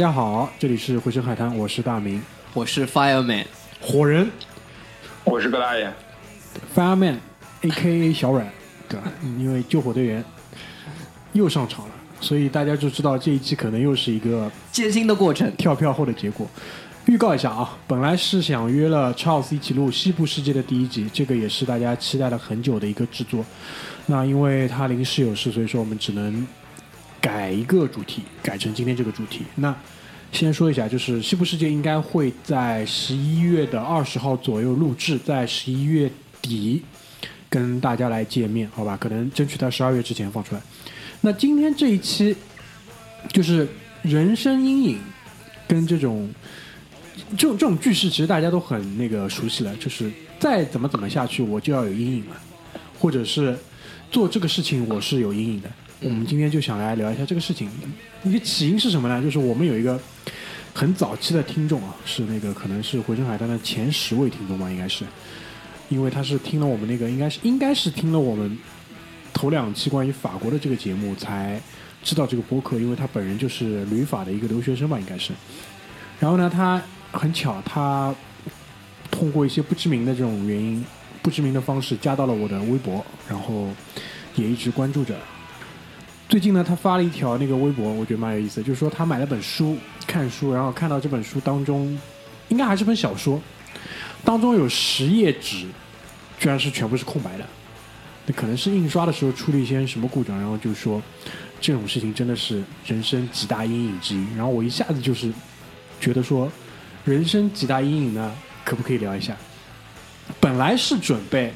大家好，这里是回声海滩，我是大明，我是 Fireman，火人我是葛大爷，Fireman，A K A 小软，对吧？因为救火队员又上场了，所以大家就知道这一期可能又是一个艰辛的过程。跳票后的结果。预告一下啊，本来是想约了 Charles 一起录《西部世界》的第一集，这个也是大家期待了很久的一个制作。那因为他临时有事，所以说我们只能改一个主题，改成今天这个主题。那先说一下，就是《西部世界》应该会在十一月的二十号左右录制，在十一月底跟大家来见面，好吧？可能争取在十二月之前放出来。那今天这一期就是人生阴影跟这种这种这种句式，其实大家都很那个熟悉了，就是再怎么怎么下去，我就要有阴影了，或者是做这个事情我是有阴影的。我们今天就想来聊一下这个事情。一个起因是什么呢？就是我们有一个很早期的听众啊，是那个可能是回声海滩的前十位听众吧，应该是，因为他是听了我们那个，应该是应该是听了我们头两期关于法国的这个节目才知道这个播客，因为他本人就是旅法的一个留学生吧，应该是。然后呢，他很巧，他通过一些不知名的这种原因、不知名的方式加到了我的微博，然后也一直关注着。最近呢，他发了一条那个微博，我觉得蛮有意思，就是说他买了本书看书，然后看到这本书当中，应该还是本小说，当中有十页纸，居然是全部是空白的。那可能是印刷的时候出了一些什么故障，然后就说这种事情真的是人生几大阴影之一。然后我一下子就是觉得说，人生几大阴影呢，可不可以聊一下？本来是准备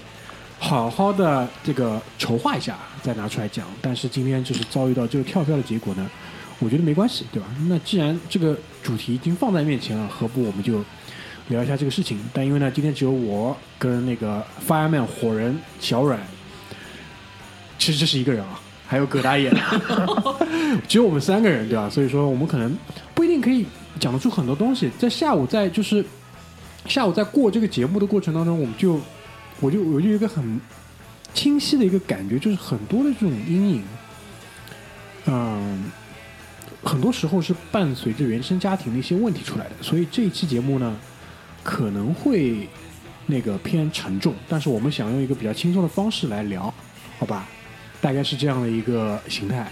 好好的这个筹划一下再拿出来讲，但是今天就是遭遇到这个跳票的结果呢，我觉得没关系，对吧？那既然这个主题已经放在面前了，何不我们就聊一下这个事情？但因为呢，今天只有我跟那个 Fireman 火人小阮，其实这是一个人啊，还有葛大爷，只有我们三个人，对吧？所以说我们可能不一定可以讲得出很多东西。在下午在就是下午在过这个节目的过程当中，我们就我就我就有一个很清晰的一个感觉，就是很多的这种阴影，嗯，很多时候是伴随着原生家庭的一些问题出来的。所以这一期节目呢，可能会那个偏沉重，但是我们想用一个比较轻松的方式来聊，好吧？大概是这样的一个形态。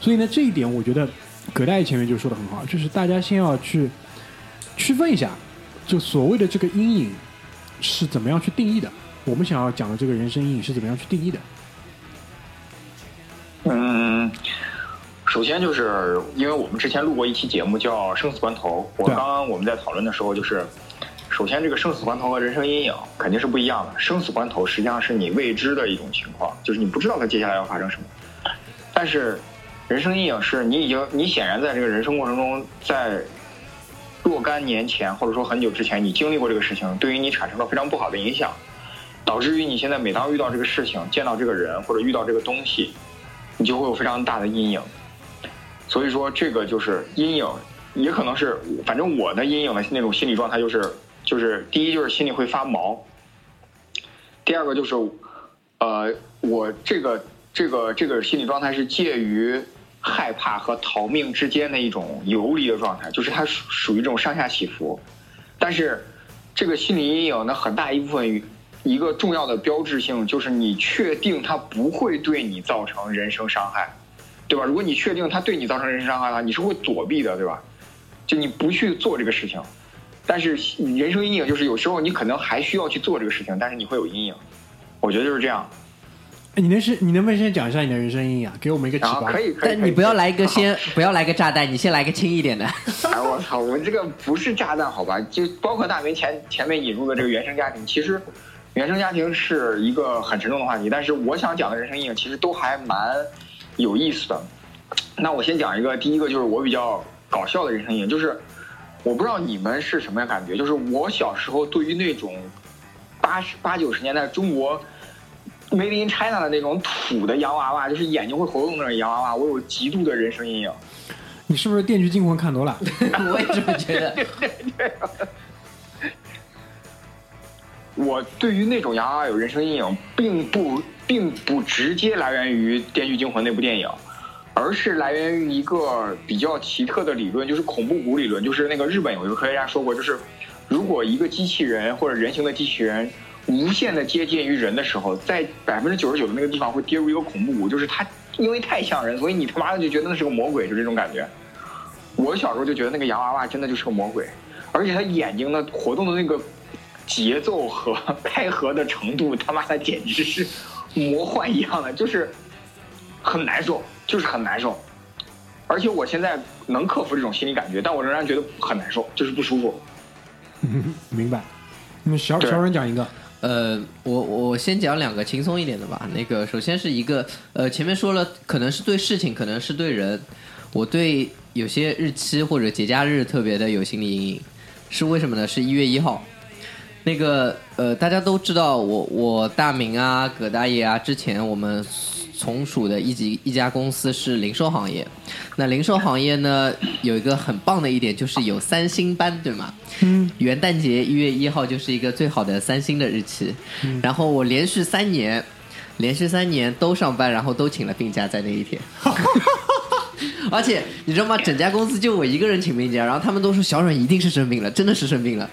所以呢，这一点我觉得葛大爷前面就说的很好，就是大家先要去区分一下，就所谓的这个阴影是怎么样去定义的。我们想要讲的这个人生阴影是怎么样去定义的？嗯，首先就是因为我们之前录过一期节目叫《生死关头》，我刚刚我们在讨论的时候就是，首先这个生死关头和人生阴影肯定是不一样的。生死关头实际上是你未知的一种情况，就是你不知道它接下来要发生什么，但是人生阴影是你已经你显然在这个人生过程中，在若干年前或者说很久之前，你经历过这个事情，对于你产生了非常不好的影响。导致于你现在每当遇到这个事情、见到这个人或者遇到这个东西，你就会有非常大的阴影。所以说，这个就是阴影，也可能是反正我的阴影的那种心理状态就是，就是第一就是心里会发毛，第二个就是，呃，我这个这个这个心理状态是介于害怕和逃命之间的一种游离的状态，就是它属属于这种上下起伏。但是这个心理阴影呢，很大一部分一个重要的标志性就是你确定它不会对你造成人身伤害，对吧？如果你确定它对你造成人身伤害的话，你是会躲避的，对吧？就你不去做这个事情。但是人生阴影就是有时候你可能还需要去做这个事情，但是你会有阴影。我觉得就是这样。哎，你能是你能不能先讲一下你的人生阴影啊？给我们一个启发。可以，可以，但你不要来一个先，不要来个炸弹，你先来个轻一点的。哎，我操！我这个不是炸弹，好吧？就包括大明前前面引入的这个原生家庭，其实原生家庭是一个很沉重的话题，但是我想讲的人生阴影其实都还蛮有意思的。那我先讲一个，第一个就是我比较搞笑的人生阴影，就是我不知道你们是什么样感觉，就是我小时候对于那种八十八九十年代中国 Made in China 的那种土的洋娃娃，就是眼睛会活动的那种洋娃娃，我有极度的人生阴影。你是不是《电锯惊魂》看多了？我也这么觉得。我对于那种洋娃娃有人生阴影，并不并不直接来源于《电锯惊魂》那部电影，而是来源于一个比较奇特的理论，就是恐怖谷理论。就是那个日本有一个科学家说过，就是如果一个机器人或者人形的机器人无限的接近于人的时候，在百分之九十九的那个地方会跌入一个恐怖谷，就是它因为太像人，所以你他妈的就觉得那是个魔鬼，就这种感觉。我小时候就觉得那个洋娃娃真的就是个魔鬼，而且他眼睛的活动的那个节奏和开合的程度，他妈的简直是魔幻一样的，就是很难受，就是很难受。而且我现在能克服这种心理感觉，但我仍然觉得很难受，就是不舒服。明白。那么小小软讲一个，呃，我我先讲两个轻松一点的吧。那个首先是一个，呃，前面说了，可能是对事情，可能是对人，我对有些日期或者节假日特别的有心理阴影，是为什么呢？是一月一号。那个呃，大家都知道我我大明啊、葛大爷啊，之前我们从属的一级一家公司是零售行业。那零售行业呢，有一个很棒的一点就是有三星班，对吗？嗯，元旦节一月一号就是一个最好的三星的日期。然后我连续三年，连续三年都上班，然后都请了病假在那一天。而且你知道吗？整家公司就我一个人请病假，然后他们都说小阮一定是生病了，真的是生病了。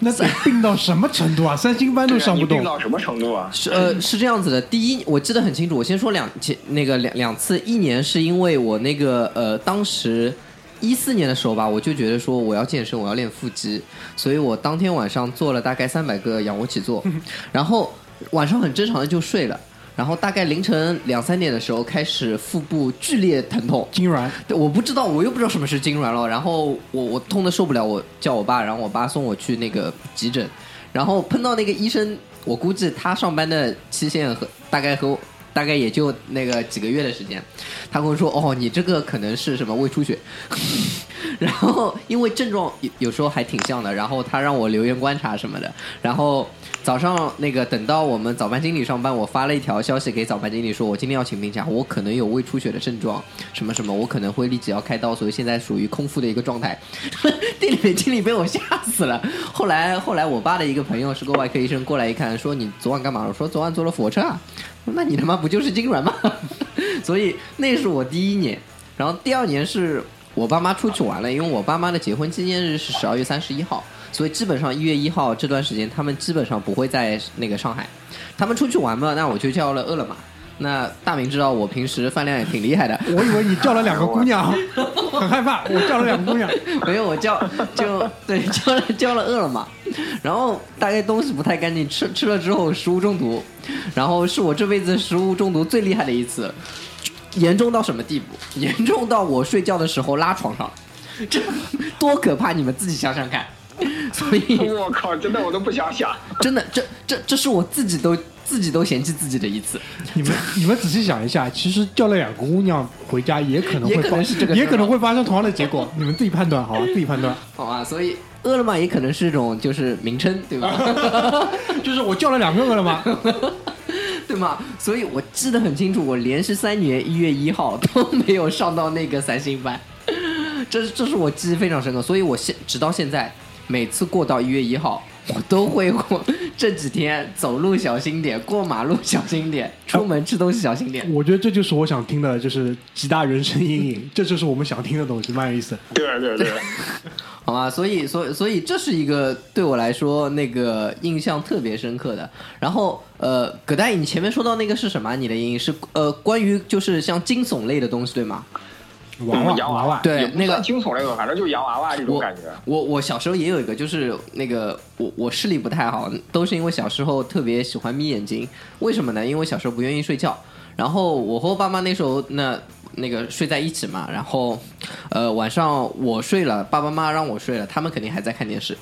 那得病到什么程度啊？三星班都上不动病。到什么程度啊？是呃是这样子的，第一我记得很清楚，我先说两前那个两两次，一年是因为我那个呃当时一四年的时候吧，我就觉得说我要健身，我要练腹肌，所以我当天晚上做了大概三百个仰卧起坐，然后晚上很正常的就睡了，然后大概凌晨两三点的时候开始腹部剧烈疼痛，痉挛，对，我不知道，我又不知道什么是痉挛了。然后我我痛的受不了，我叫我爸，然后我爸送我去那个急诊，然后碰到那个医生，我估计他上班的期限和大概和我大概也就那个几个月的时间，他跟我说，哦，你这个可能是什么胃出血，然后因为症状有有时候还挺像的，然后他让我留院观察什么的，然后。早上那个等到我们早班经理上班，我发了一条消息给早班经理说，我今天要请病假，我可能有胃出血的症状，什么什么，我可能会立即要开刀，所以现在属于空腹的一个状态。店里面经理被我吓死了。后来后来我爸的一个朋友是个外科医生，过来一看，说你昨晚干嘛了？我说昨晚坐了俯卧撑啊。那你他妈不就是痉挛吗？所以那是我第一年，然后第二年是我爸妈出去玩了，因为我爸妈的结婚纪念日是十二月三十一号。所以基本上一月一号这段时间，他们基本上不会在那个上海。他们出去玩嘛，那我就叫了饿了么。那大明知道我平时饭量也挺厉害的，我以为你叫了两个姑娘，很害怕。我叫了两个姑娘，没有我叫就对叫了叫了饿了么，然后大概东西不太干净，吃吃了之后食物中毒，然后是我这辈子食物中毒最厉害的一次，严重到什么地步？严重到我睡觉的时候拉床上，这 多可怕！你们自己想想看。所以 我靠，真的我都不想想。真的，这这这是我自己都自己都嫌弃自己的一次。你们你们仔细想一下，其实叫了两个姑娘回家，也可能会也可能发是这个也可能会发生同样的结果。你们自己判断好吧，自己判断。好吧，所以饿了么也可能是一种就是名称，对吧？就是我叫了两个饿了么，对吗？所以我记得很清楚，我连续三年一月一号都没有上到那个三星班，这是这是我记忆非常深刻。所以我现直到现在，每次过到一月一号，我都会过这几天走路小心点，过马路小心点，出门吃东西小心点。我觉得这就是我想听的，就是几大人生阴影，这就是我们想听的东西，蛮有意思。对对对，好吧，所以所以所以这是一个对我来说那个印象特别深刻的。然后呃，葛大爷，你前面说到那个是什么？你的阴影是呃关于就是像惊悚类的东西对吗？娃娃洋娃娃娃，对那个也不算惊悚那个，反正就洋娃娃这种感觉。我我小时候也有一个，就是那个我我视力不太好，都是因为小时候特别喜欢眯眼睛。为什么呢？因为小时候不愿意睡觉，然后我和我爸妈那时候那那个睡在一起嘛，然后呃晚上我睡了，爸爸妈妈让我睡了，他们肯定还在看电视。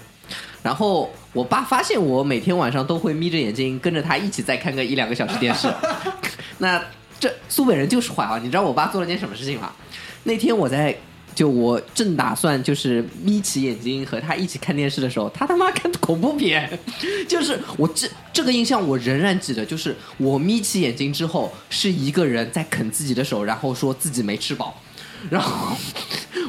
然后我爸发现我每天晚上都会眯着眼睛跟着他一起再看个一两个小时电视，那这苏北人就是坏啊！你知道我爸做了件什么事情吗？那天我在就我正打算就是眯起眼睛和他一起看电视的时候，他他妈看恐怖片，就是我这这个印象我仍然记得，就是我眯起眼睛之后是一个人在啃自己的手，然后说自己没吃饱，然后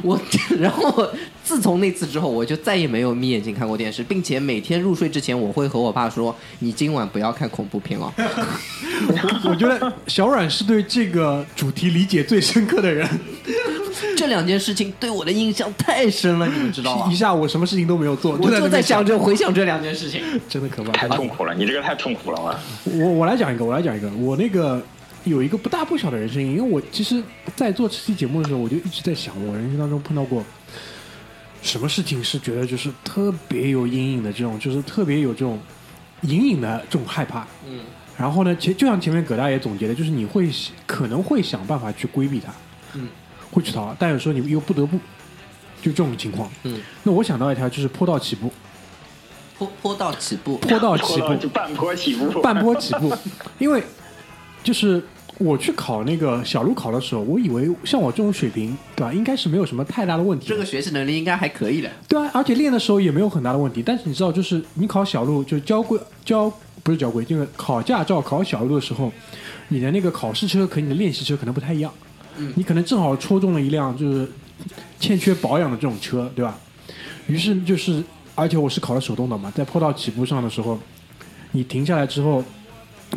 我然后我自从那次之后，我就再也没有眯眼睛看过电视，并且每天入睡之前，我会和我爸说：“你今晚不要看恐怖片了。我觉得小阮是对这个主题理解最深刻的人，”这两件事情对我的印象太深了，你们知道吗一？下我什么事情都没有做，我就在想着回想这两件事情。真的可怕。太痛苦了，你这个太痛苦了啊！我我来讲一个，我来讲一个，我那个有一个不大不小的人生因为我其实，在做这期节目的时候，我就一直在想，我人生当中碰到过什么事情是觉得就是特别有阴影的这种，就是特别有这种隐隐的这种害怕。嗯，然后呢，其实就像前面葛大爷总结的，就是你会可能会想办法去规避它，嗯，会去逃，但有时候你又不得不，就这种情况。嗯，那我想到一条就是坡道起步，坡坡道起步，坡道起步，就半坡起步，半坡起步，因为就是我去考那个小路考的时候，我以为像我这种水平，对吧，应该是没有什么太大的问题。这个学习能力应该还可以的。对啊，而且练的时候也没有很大的问题。但是你知道，就是你考小路，就交规交不是交规，就是考驾照考小路的时候，你的那个考试车和你的练习车可能不太一样。嗯你可能正好戳中了一辆就是欠缺保养的这种车，对吧？于是就是，而且我是考了手动挡嘛，在坡道起步上的时候，你停下来之后，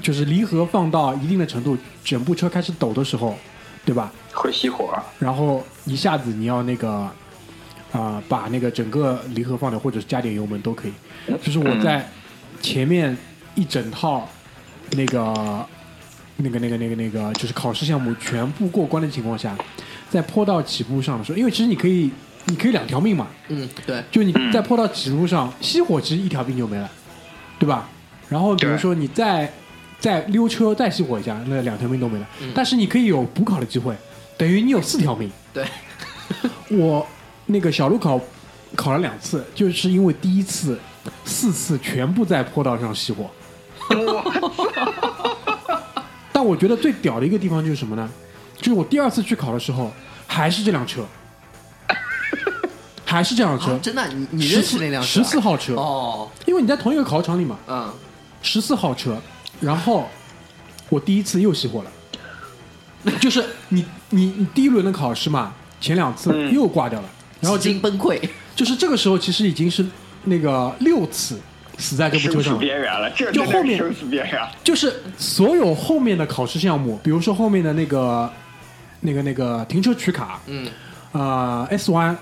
就是离合放到一定的程度，整部车开始抖的时候，对吧？会熄火。然后一下子你要那个啊、把那个整个离合放掉，或者是加点油门都可以。就是我在前面一整套那个那个那个那个那个就是考试项目全部过关的情况下，在坡道起步上的时候，因为其实你可以你可以两条命嘛，嗯，对，就你在坡道起步上熄火，其实一条命就没了，对吧？然后比如说你再再溜车再熄火一下，那两条命都没了。但是你可以有补考的机会，等于你有四条命。对，我那个小路考考了两次，就是因为第一次四次全部在坡道上熄火。但我觉得最屌的一个地方就是什么呢？就是我第二次去考的时候，还是这辆车，还是这辆车。啊，真的，你你认识那辆车？十四号车，哦，因为你在同一个考场里嘛，嗯，十四号车，然后我第一次又熄火了，就是你你你第一轮的考试嘛，前两次嗯又挂掉了，然后已经崩溃，就是这个时候其实已经是那个六次死在这部车上了，边缘了，这就后面边缘。就是所有后面的考试项目，比如说后面的那个那个那个停车取卡，嗯。呃 S 弯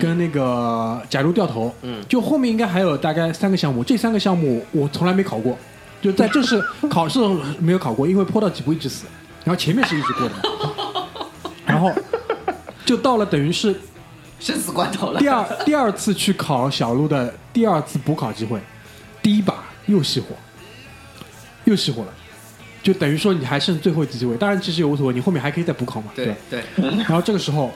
跟那个假如掉头，嗯。就后面应该还有大概三个项目，这三个项目我从来没考过，就在正式考试的时候没有考过，因为坡道起步一直死，然后前面是一直过的，然后就到了等于是生死关头了。第二第二次去考小路的第二次补考机会，第一把又熄火，又熄火了，就等于说你还剩最后一次机会。当然其实也无所谓，你后面还可以再补考嘛。对吧对，然后这个时候，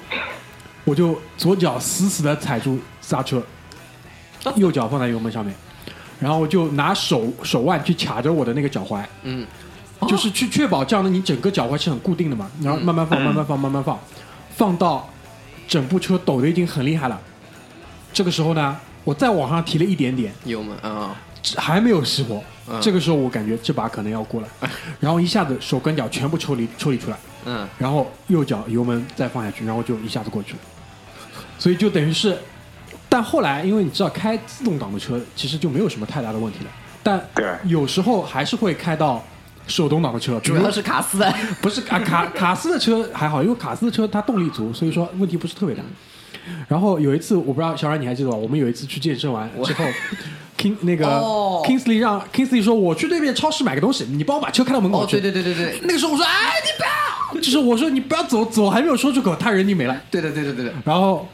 我就左脚死死的踩住刹车，右脚放在油门上面，然后我就拿手手腕去卡着我的那个脚踝，嗯，就是去确保这样的你整个脚踝是很固定的嘛，然后慢慢放，慢慢放，慢慢放，放到整部车抖的已经很厉害了。这个时候呢，我再往上提了一点点，油门啊，还没有熄火。嗯这个时候我感觉这把可能要过了，然后一下子手跟脚全部抽离抽离出来，嗯，然后右脚油门再放下去，然后就一下子过去了。所以就等于是，但后来因为你知道开自动挡的车其实就没有什么太大的问题了，但有时候还是会开到手动挡的车，比如主要是卡斯的，不是啊 卡卡斯的车还好，因为卡斯的车它动力足，所以说问题不是特别大。然后有一次我不知道小冉你还记得吧？我们有一次去健身完之后，King 那个哦 Kingsley 让 Kingsley 说我去对面超市买个东西，你帮我把车开到门口哦，去。对对对对对，那个时候我说哎你不要，就是我说你不要走走，还没有说出口，他人就没了。对的对的对的，然后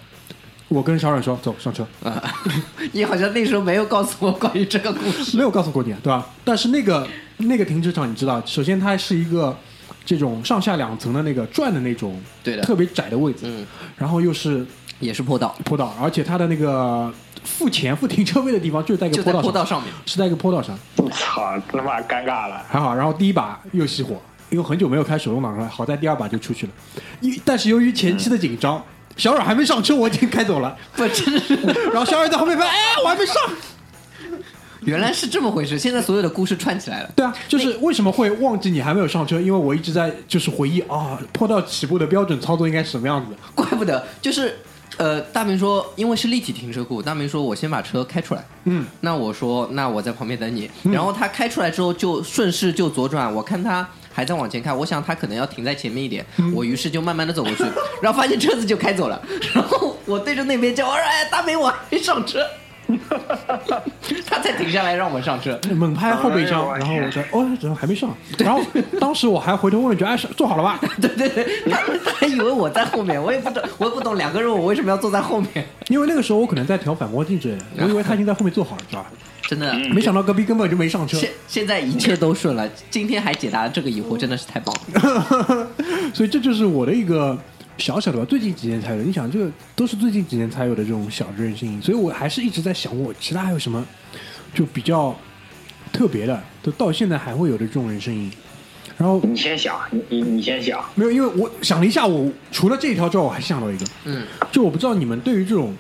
我跟小冉说走上车，啊，你好像那时候没有告诉我关于这个故事。没有告诉过你，对吧？但是那个那个停车场你知道，首先它是一个这种上下两层的那个转的那种，对的特别窄的位置，嗯，然后又是也是坡道，坡道，而且它的那个付钱付停车位的地方就是在一个在坡道上，坡道上面。是在一个坡道上，我操，他妈尴尬了。还好。然后第一把又熄火，因为很久没有开手动挡了，好在第二把就出去了。因但是由于前期的紧张，小阮还没上车，我已经开走了。不，真的是，然后小阮在后面拍，哎，我还没上。原来是这么回事。现在所有的故事串起来了。对啊，就是为什么会忘记你还没有上车？因为我一直在就是回忆啊，坡道起步的标准操作应该是什么样子的。怪不得，就是呃，大明说，因为是立体停车库，大明说我先把车开出来。嗯，那我说，那我在旁边等你。然后他开出来之后，就顺势就左转，我看他还在往前开，我想他可能要停在前面一点，我于是就慢慢的走过去，然后发现车子就开走了，然后我对着那边叫，我说，哎，大美我还没上车，他才停下来让我们上车。猛拍后备箱，然后我说哦，怎么还没上？然后当时我还回头问了句，哎，是坐好了吧？对对对，他他还以为我在后面，我也不懂，我也不懂两个人我为什么要坐在后面，因为那个时候我可能在调反光镜之类的，我以为他已经在后面坐好了，知道吧？真的。没想到隔壁根本就没上车，现现在一切都顺了，今天还解答了这个疑惑，真的是太棒了。所以这就是我的一个小小的吧，最近几年才有。你想，这个都是最近几年才有的这种小的人性，所以我还是一直在想，我其他还有什么就比较特别的，都到现在还会有的这种人声音。然后你先想，你你你先想，没有，因为我想了一下，我除了这一条之外，我还想到一个，嗯，就我不知道你们对于这种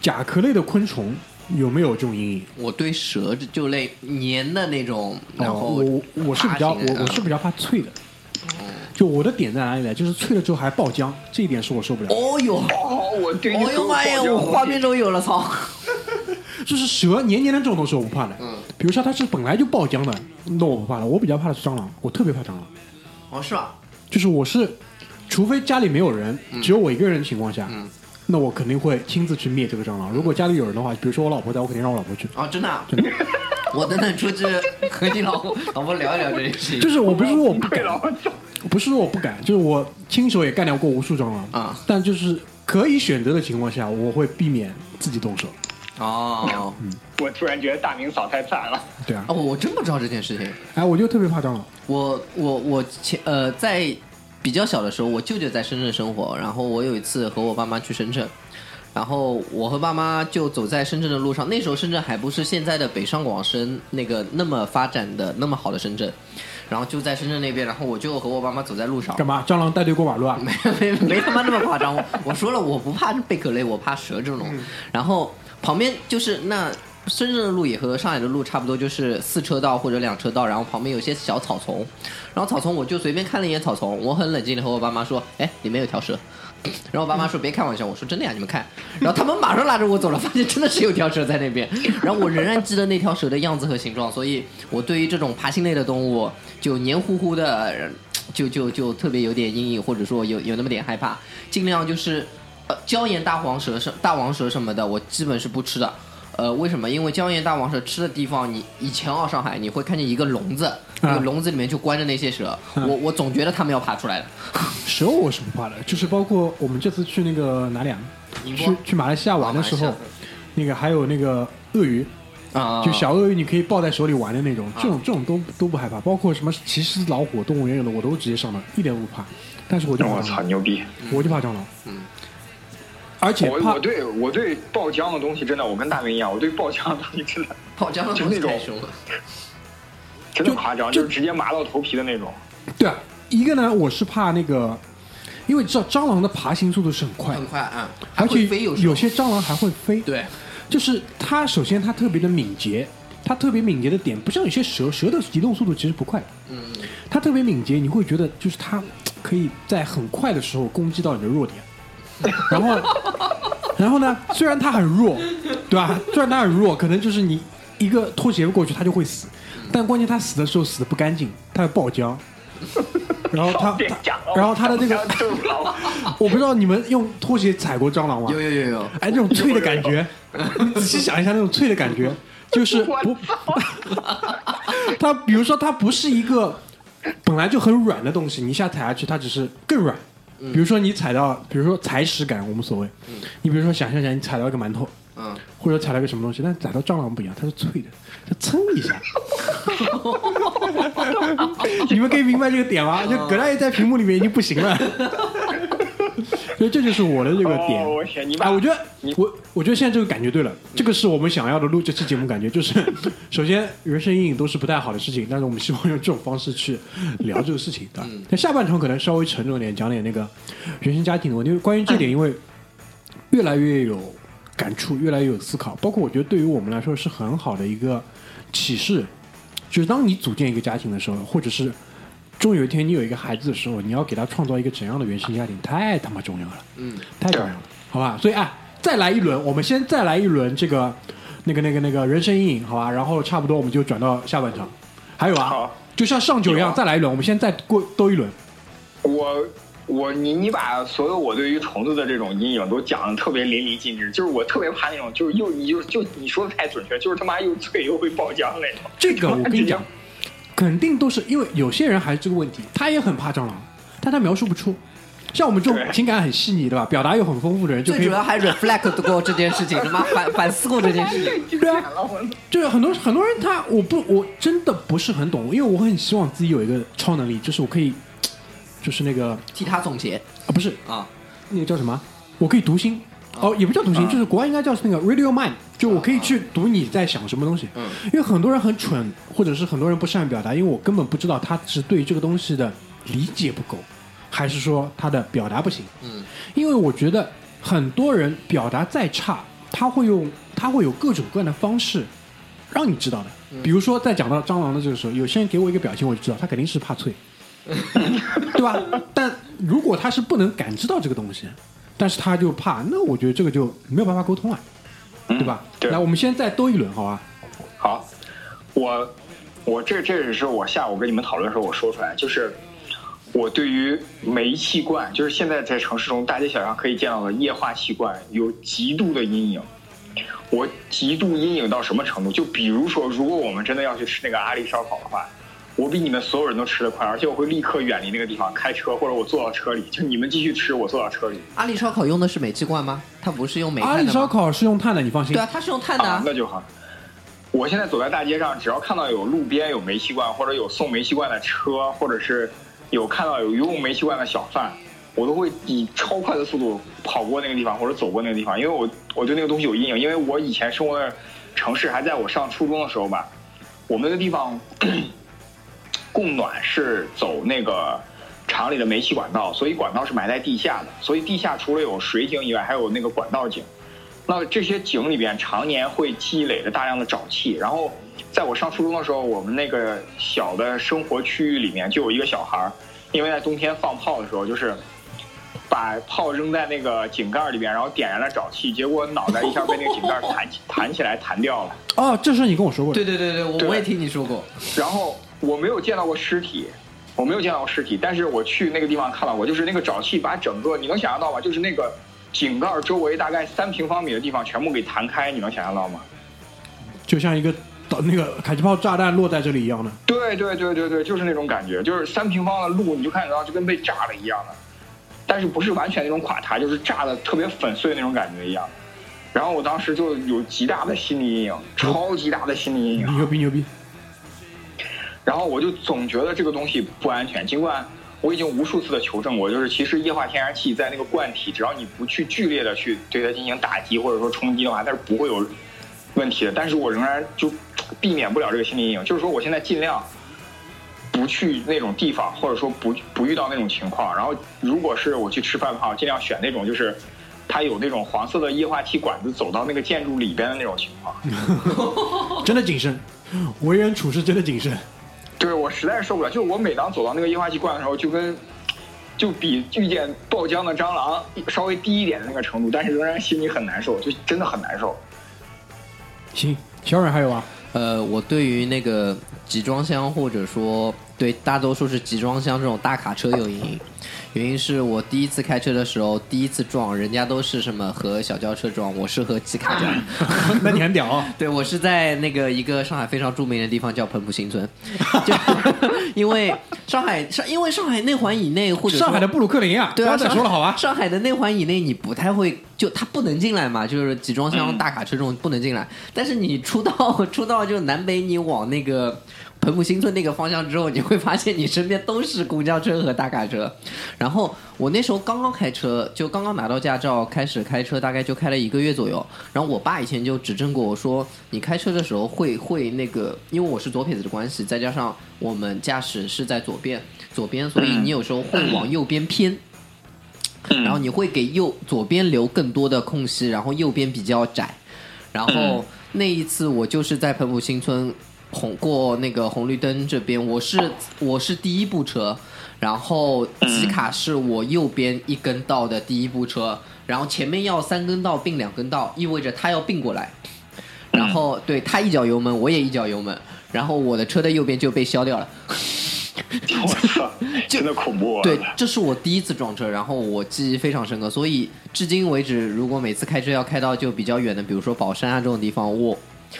甲壳类的昆虫有没有这种阴影？我对蛇就类黏的那种，然哦，后我我是比较我我是比较怕脆的，就我的点在哪里呢？就是脆了之后还爆浆，这一点是我受不了。哦呦，哦，我对你哦呦妈呀，我画面中有了，操！就是蛇黏黏的这种东西我不怕的，嗯，比如说它是本来就爆浆的，那我不怕了。我比较怕的是蟑螂，我特别怕蟑螂。哦是吧？就是我是，除非家里没有人，只有我一个人的情况下，嗯那我肯定会亲自去灭这个蟑螂。如果家里有人的话，比如说我老婆在，我肯定让我老婆去。哦真的啊，我等等出去和你老婆老婆聊一聊这件事情。就是我不是说我不敢！不是说我不敢，就是我亲手也干掉过无数蟑螂啊，但就是可以选择的情况下，我会避免自己动手。哦，嗯我突然觉得大明嫂太惨了。对啊，哦，我真不知道这件事情。哎，我就特别怕蟑螂。我我我前呃在比较小的时候，我舅舅在深圳生活，然后我有一次和我爸妈去深圳，然后我和爸妈就走在深圳的路上，那时候深圳还不是现在的北上广深那个那么发展的那么好的深圳，然后就在深圳那边，然后我就和我爸妈走在路上，干嘛？蟑螂带队过马路啊？没没没他妈那么夸张。我我说了，我不怕贝壳类，我怕蛇这种。然后旁边就是那深圳的路也和上海的路差不多，就是四车道或者两车道，然后旁边有些小草丛。然后草丛我就随便看了一眼草丛，我很冷静的和我爸妈说：“哎，里面有条蛇。”然后我爸妈说：“别开玩笑。”我说：“真的呀，你们看。”然后他们马上拉着我走了，发现真的是有条蛇在那边。然后我仍然记得那条蛇的样子和形状，所以我对于这种爬行类的动物就黏糊糊的，就就就特别有点阴影，或者说有有那么点害怕，尽量就是呃椒盐大黄蛇大王蛇什么的，我基本是不吃的。呃，为什么？因为椒盐大王蛇吃的地方，你以前哦上海你会看见一个笼子，那个笼子里面就关着那些蛇，我我总觉得它们要爬出来的。蛇我是不怕的，就是包括我们这次去那个哪里啊？去去马来西亚玩的时候那个还有那个鳄鱼，啊，就小鳄鱼，你可以抱在手里玩的那种，这种这种都都不害怕。包括什么奇狮老虎、动物园有的，我都直接上了，一点都不怕。但是我就怕我操，牛逼！我就怕蟑螂。嗯，而且我我对我对爆浆的东西真的，我跟大明一样，我对爆浆的东西真的 爆浆的东西太凶了。真的夸张，就就是直接麻到头皮的那种。对啊，一个呢，我是怕那个，因为知道蟑螂的爬行速度是很快很，快啊，还而且会飞有有些蟑螂还会飞。对，就是它首先它特别的敏捷，它特别敏捷的点不像有些蛇，蛇的移动速度其实不快，嗯，它特别敏捷，你会觉得就是它可以在很快的时候攻击到你的弱点，然后，然后呢，虽然它很弱，对吧？虽然它很弱，可能就是你一个拖鞋过去它就会死，但关键它死的时候死的不干净，它会爆浆，然后它它 别讲了，然后它的这个。我不知道你们用拖鞋踩过蟑螂吗？有有有有，哎，那种脆的感觉，你仔细想一下，那种脆的感觉，就是不，它比如说它不是一个本来就很软的东西，你一下踩下去，它只是更软。比如说你踩到，比如说踩屎感无所谓，你比如说想象一下，你踩到一个馒头，嗯，或者踩到一个什么东西，但踩到蟑螂不一样，它是脆的，它蹭一下。你们可以明白这个点吗？就葛大爷在屏幕里面已经不行了，所以这就是我的这个点。哦，我觉得我我觉得现在这个感觉对了，这个是我们想要的录这期节目感觉，就是 首先人生阴影都是不太好的事情，但是我们希望用这种方式去聊这个事情，对吧？那下半场可能稍微沉重点，讲点那个原生家庭的问题。因为关于这点，因为越来越有感触，越来越有思考，包括我觉得对于我们来说是很好的一个启示，就是当你组建一个家庭的时候，或者是终有一天你有一个孩子的时候，你要给他创造一个怎样的原生家庭，太他妈重要了。嗯，太重要了。好吧？所以啊，再来一轮，我们先再来一轮这个那个那个那个人生阴影，好吧？然后差不多我们就转到下半场。还有啊，就像上九一样，再来一轮，我们先再过兜一轮。我我你你把所有我对于虫子的这种阴影都讲的特别淋漓尽致，就是我特别怕那种，就是又你就就你说的太准确，就是他妈又脆又会爆浆那种。这个我跟你讲肯定都是因为有些人还是这个问题，他也很怕蟑螂，但他描述不出。像我们这种情感很细腻，对吧？表达又很丰富的人，就可以最主要还 reflect 过这件事情，他妈反反思过这件事情。对啊，就是很多很多人他我不我真的不是很懂，因为我很希望自己有一个超能力，就是我可以，就是那个替他总结啊不是啊，那个叫什么？我可以读心。哦，也不叫读心，啊就是国外应该叫那个 radio mind，就我可以去读你在想什么东西。嗯，因为很多人很蠢，或者是很多人不善于表达，因为我根本不知道他是对这个东西的理解不够，还是说他的表达不行。嗯，因为我觉得很多人表达再差，他会用他会有各种各样的方式让你知道的。比如说在讲到蟑螂的这个时候，有些人给我一个表情，我就知道他肯定是怕脆，对吧？但如果他是不能感知到这个东西，但是他就怕，那我觉得这个就没有办法沟通了，对吧？对来，我们先再兜一轮，好吧？好，我我这这也是我下午跟你们讨论的时候我说出来，就是我对于煤气罐，就是现在在城市中大街小巷可以见到的液化气罐，有极度的阴影。我极度阴影到什么程度？就比如说，如果我们真的要去吃那个阿里烧烤的话，我比你们所有人都吃得快，而且我会立刻远离那个地方，开车或者我坐到车里，就你们继续吃，我坐到车里。阿里烧烤用的是煤气罐吗？它不是用煤阿里炭的吗？烧烤是用碳的，你放心。对啊，它是用碳的啊，。啊那就好。我现在走在大街上，只要看到有路边有煤气罐，或者有送煤气罐的车，或者是有看到有用煤气罐的小贩，我都会以超快的速度跑过那个地方，或者走过那个地方，因为我我对那个东西有阴影。因为我以前生活的城市还在我上初中的时候吧，我们那个地方供暖是走那个厂里的煤气管道，所以管道是埋在地下的，所以地下除了有水井以外，还有那个管道井。那这些井里边常年会积累着大量的沼气，然后在我上初中的时候，我们那个小的生活区域里面就有一个小孩儿，因为在冬天放炮的时候，就是把炮扔在那个井盖里边，然后点燃了沼气，结果脑袋一下被那个井盖弹起弹起来弹掉了。哦，这事你跟我说过。对对对对，我对我也听你说过。然 后我没有见到过尸体，我没有见到过尸体，但是我去那个地方看到过，就是那个沼气把整个你能想象到吗？就是那个井盖周围大概三平方米的地方全部给弹开，你能想象到吗？就像一个导那个迫击炮炸弹落在这里一样的。对对对对对，就是那种感觉，就是三平方的路，你就看得到就跟被炸了一样的，但是不是完全那种垮塌，就是炸的特别粉碎那种感觉一样。然后我当时就有极大的心理阴影，超级大的心理阴影。牛逼牛逼！然后我就总觉得这个东西不安全，尽管我已经无数次的求证过，就是其实液化天然气在那个罐体，只要你不去剧烈的去对它进行打击或者说冲击的话，它是不会有问题的。但是我仍然就避免不了这个心理阴影，就是说我现在尽量不去那种地方，或者说不不遇到那种情况。然后如果是我去吃饭的话，我尽量选那种就是。它有那种黄色的液化气管子走到那个建筑里边的那种情况，真的谨慎，为人处事真的谨慎。对我实在是受不了，就是我每当走到那个液化气罐的时候，就跟就比遇见爆浆的蟑螂稍微低一点的那个程度，但是仍然心里很难受，就真的很难受。行，小冉还有啊？呃，我对于那个集装箱或者说对大多数是集装箱这种大卡车有阴影，原因是我第一次开车的时候，第一次撞，人家都是什么和小轿车撞，我是和机卡撞。那你很屌哦！对，我是在那个一个上海非常著名的地方叫彭浦新村，就 因为上海上因为上海内环以内或者上海的布鲁克林啊，对啊，不要再说了好吧？上海的内环以内你不太会，就它不能进来嘛，就是集装箱、大卡车这种不能进来。但是你出到出到就南北，你往那个彭浦新村那个方向之后，你会发现你身边都是公交车和大卡车。然后我那时候刚刚开车，就刚刚拿到驾照，开始开车，大概就开了一个月左右。然后我爸以前就指正过我说，你开车的时候会会那个，因为我是左撇子的关系，再加上我们驾驶是在左边左边，所以你有时候会往右边偏。然后你会给右左边留更多的空隙，然后右边比较窄。然后那一次我就是在彭浦新村红过那个红绿灯这边，我是我是第一部车，然后吉卡是我右边一根道的第一部车，然后前面要三根道并两根道，意味着他要并过来，然后对他一脚油门，我也一脚油门，然后我的车的右边就被削掉了。我操，真的恐怖啊！对，这是我第一次撞车，然后我记忆非常深刻，所以至今为止，如果每次开车要开到就比较远的，比如说宝山啊这种地方，我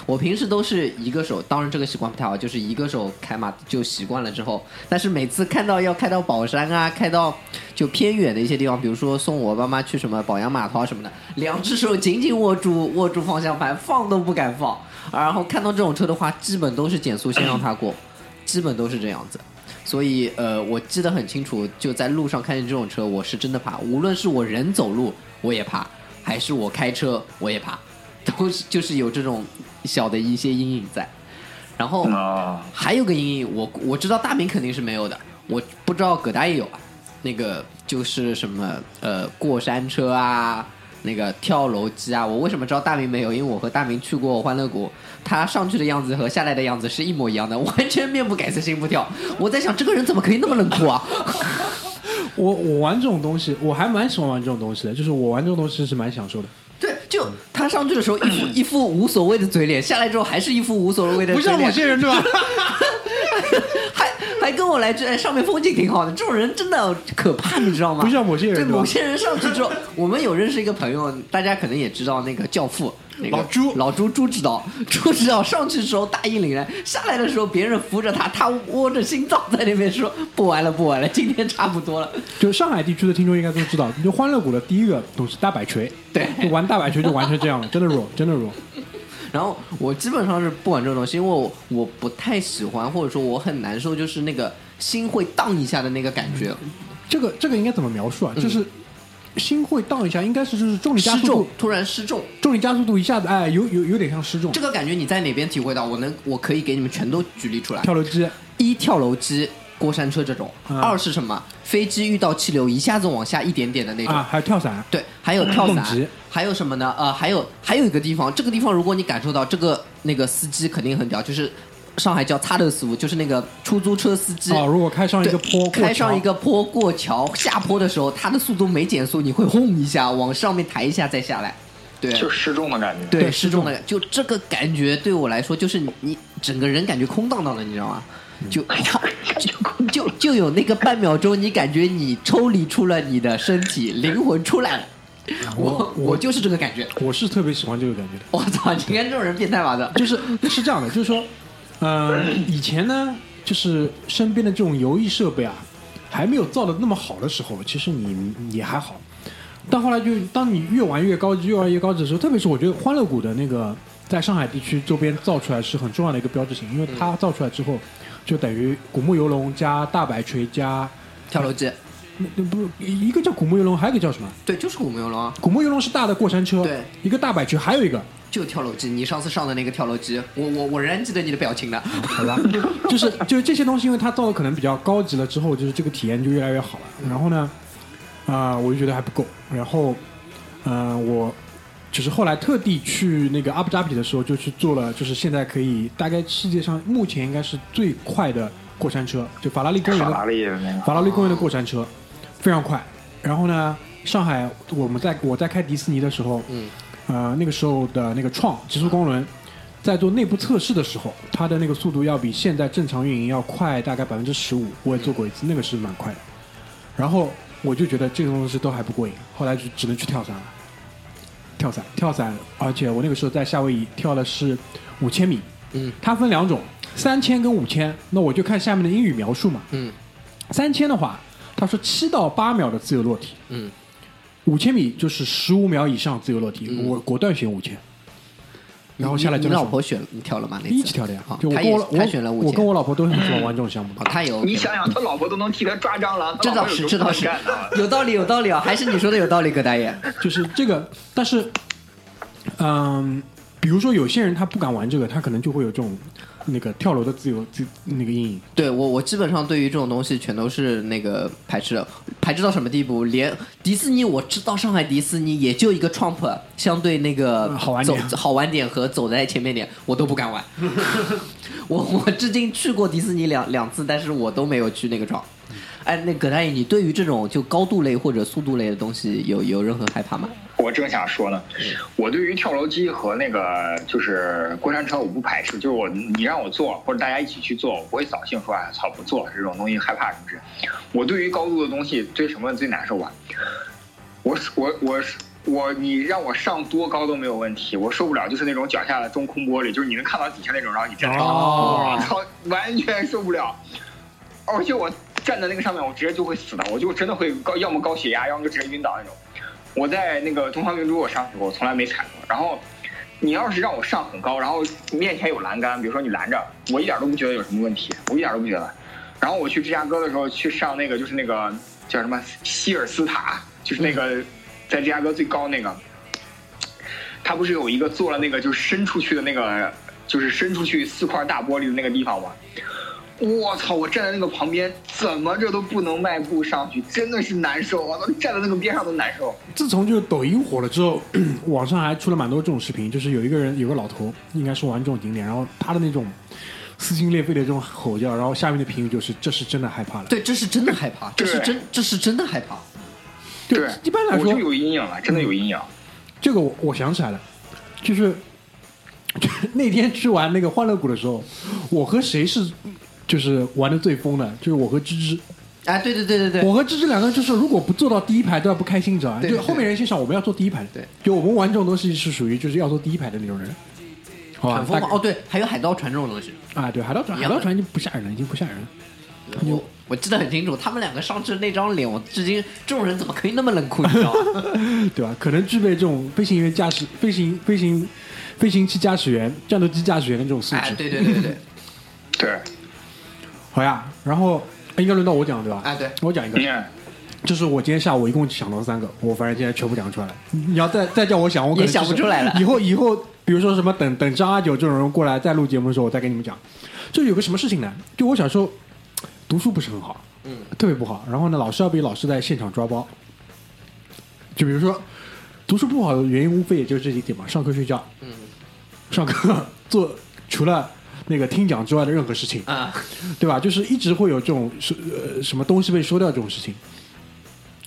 我平时都是一个手，当然这个习惯不太好，就是一个手开嘛，就习惯了之后，但是每次看到要开到宝山啊，开到就偏远的一些地方，比如说送我爸妈去什么宝阳码头啊什么的，两只手紧紧握住握住方向盘，放都不敢放，然后看到这种车的话，基本都是减速先让它过，基本都是这样子。所以，呃，我记得很清楚，就在路上看见这种车，我是真的怕。无论是我人走路，我也怕；还是我开车，我也怕，都是就是有这种小的一些阴影在。然后啊，还有个阴影，我我知道大明肯定是没有的，我不知道葛大爷有啊。那个就是什么呃过山车啊，那个跳楼机啊。我为什么知道大明没有？因为我和大明去过欢乐谷，他上去的样子和下来的样子是一模一样的，完全面不改色心不跳。我在想这个人怎么可以那么冷酷啊？我我玩这种东西，我还蛮喜欢玩这种东西的，就是我玩这种东西是蛮享受的，对，就他上去的时候一副一副无所谓的嘴脸，下来之后还是一副无所谓的不像某些人对吧？跟我来这哎上面风景挺好的，这种人真的可怕，你知道吗？不像某些人对某些人上去之后，我们有认识一个朋友，大家可能也知道那个教父。那个老朱老朱，朱指导，朱指导上去的时候大义凛然，下来的时候别人扶着他，他窝着心脏在那边说不玩了不玩了，今天差不多了。就上海地区的听众应该都知道，就欢乐谷的第一个东西大摆锤，对就玩大摆锤就玩成这样了，真的弱，真的弱。然后我基本上是不玩这种东西，因为我我不太喜欢，或者说我很难受，就是那个心会荡一下的那个感觉。这个这个应该怎么描述啊？就是心会荡一下，应该是就是重力加失重速度，，突然失重，重力加速度一下子哎，有有有点像失重这。个感觉你在哪边体会到？我能，我可以给你们全都举例出来。跳楼机，一跳楼机、过山车这种；嗯二是什么？飞机遇到气流一下子往下一点点的那种。啊，还有跳伞，对，还有跳伞极，还有什么呢？呃，还有还有一个地方，这个地方如果你感受到这个那个司机肯定很屌，就是上海叫擦勒斯，就是那个出租车司机。哦，如果开上一个坡，过开上一个坡过桥，下坡的时候，它的速度没减速，你会轰一下往上面抬一下再下来。对，就失重的感觉。对对失重的感，就这个感觉对我来说，就是你你整个人感觉空荡荡的，你知道吗？就 就就就有那个半秒钟，你感觉你抽离出了你的身体，灵魂出来了。我我就是这个感觉。我是特别喜欢这个感觉的。我操！你看这种人变态吧的。就是是这样的，就是说，呃，以前呢，就是身边的这种游艺设备啊，还没有造的那么好的时候，其实你也还好。但后来就当你越玩越高级，越玩越高级的时候，特别是我觉得欢乐谷的那个在上海地区周边造出来是很重要的一个标志性，因为它造出来之后，就等于古墓游龙加大摆锤加跳楼机，那那不一个叫古墓游龙，还有一个叫什么？对，就是古墓游龙啊，古墓游龙是大的过山车，对，一个大摆锤，还有一个就跳楼机。你上次上的那个跳楼机，我我我仍然记得你的表情的。好吧，就是就是这些东西，因为它造的可能比较高级了之后，就是这个体验就越来越好了。然后呢，啊、我就觉得还不够。然后，嗯、我就是后来特地去那个阿布扎比的时候，就去做了，就是现在可以大概世界上目前应该是最快的过山车，就法拉利公园的法拉利的那个，法拉利公园的过山车，非常快。然后呢，上海我们在我在开迪士尼的时候，嗯，呃，那个时候的那个创极速光轮，在做内部测试的时候，它的那个速度要比现在正常运营要快大概百分之十五。我也做过一次，那个是蛮快的。然后我就觉得这个东西都还不过瘾，后来就只能去跳伞了。跳伞，跳伞，而且我那个时候在夏威夷跳的是五千米，嗯它分两种，三千跟五千。那我就看下面的英语描述嘛，嗯三千的话，他说七到八秒的自由落体，嗯，五千米就是十五秒以上自由落体，嗯我果断选五千。然后下来你真的是你老婆选你跳了吗？那次一起跳的呀就我跟我他选了五我跟我老婆都很喜欢玩这种项目。他有你想想，他老婆都能替他抓蟑螂，这倒是，这倒是有道理，有道理啊！还是你说的有道理，葛大爷。就是这个，但是，嗯，比如说有些人他不敢玩这个，他可能就会有这种那个跳楼的自由自那个阴影。对我，我基本上对于这种东西全都是那个排斥的，排斥到什么地步？连迪士尼，我知道上海迪士尼也就一个 Trump，相对那个嗯好玩点好玩点和走在前面点，我都不敢玩。我我至今去过迪士尼两两次，但是我都没有去那个 Trump。哎，那葛大爷，你对于这种就高度类或者速度类的东西有有任何害怕吗？我正想说呢，我对于跳楼机和那个就是过山车我不排斥，就是我你让我做或者大家一起去做，我不会扫兴说哎操不做了这种东西害怕什么之类。我对于高度的东西最什么最难受啊？我我我我你让我上多高都没有问题，我受不了就是那种脚下的中空玻璃，就是你能看到底下那种，然后你站在上面，哦我操，完全受不了。而且我站在那个上面，我直接就会死的，我就真的会高，要么高血压，要么就直接晕倒那种。我在那个东方明珠我上去过，我从来没踩过。然后你要是让我上很高，然后面前有栏杆，比如说你拦着，我一点都不觉得有什么问题，我一点都不觉得。然后我去芝加哥的时候去上那个就是那个叫什么希尔斯塔，就是那个在芝加哥最高那个，它不是有一个做了那个就是伸出去的那个，就是伸出去四块大玻璃的那个地方吗？我操！我站在那个旁边，怎么着都不能迈步上去，真的是难受啊！我站在那个边上都难受。自从就是抖音火了之后，网上还出了蛮多这种视频，就是有一个人有个老头，应该是玩这种景点，然后他的那种撕心裂肺的这种吼叫，然后下面的评语就是这是真的害怕了。对，这是真的害怕，这是真，这是真的害怕。对，一般来说我就有阴影了，真的有阴影。这个我我想起来了，就是 那天去玩那个欢乐谷的时候，我和谁是就是玩的最疯的？就是我和芝芝，哎，对对对对对，我和芝芝两个人就是如果不坐到第一排都要不开心，你知道吧？对就后面人欣赏我们要坐第一排的，对，就我们玩这种东西是属于就是要坐第一排的那种人，很疯狂哦，对，还有海盗船这种东西。啊，对，海盗船，海盗船已经不吓人了，已经不吓人了。我我记得很清楚，他们两个上去那张脸，我至今这种人怎么可以那么冷酷，你知道吗？对吧？可能具备这种飞行员驾驶、飞行、飞行、飞行器驾驶员、战斗机驾驶员的这种素质。哎，对对对对对，对，好呀，然后应该轮到我讲对吧？哎对，我讲一个就是我今天下午一共想到三个，我反正现在全部讲出来了。你要再再叫我想，我可能也想不出来了以后以后，比如说什么等等张阿九这种人过来再录节目的时候，我再给你们讲。就有个什么事情呢？就我小时候读书不是很好，嗯，特别不好。然后呢，老师要被老师在现场抓包。就比如说读书不好的原因，无非也就是这几点嘛：上课睡觉，嗯上课做除了那个听讲之外的任何事情。啊，对吧？就是一直会有这种是呃什么东西被收掉这种事情，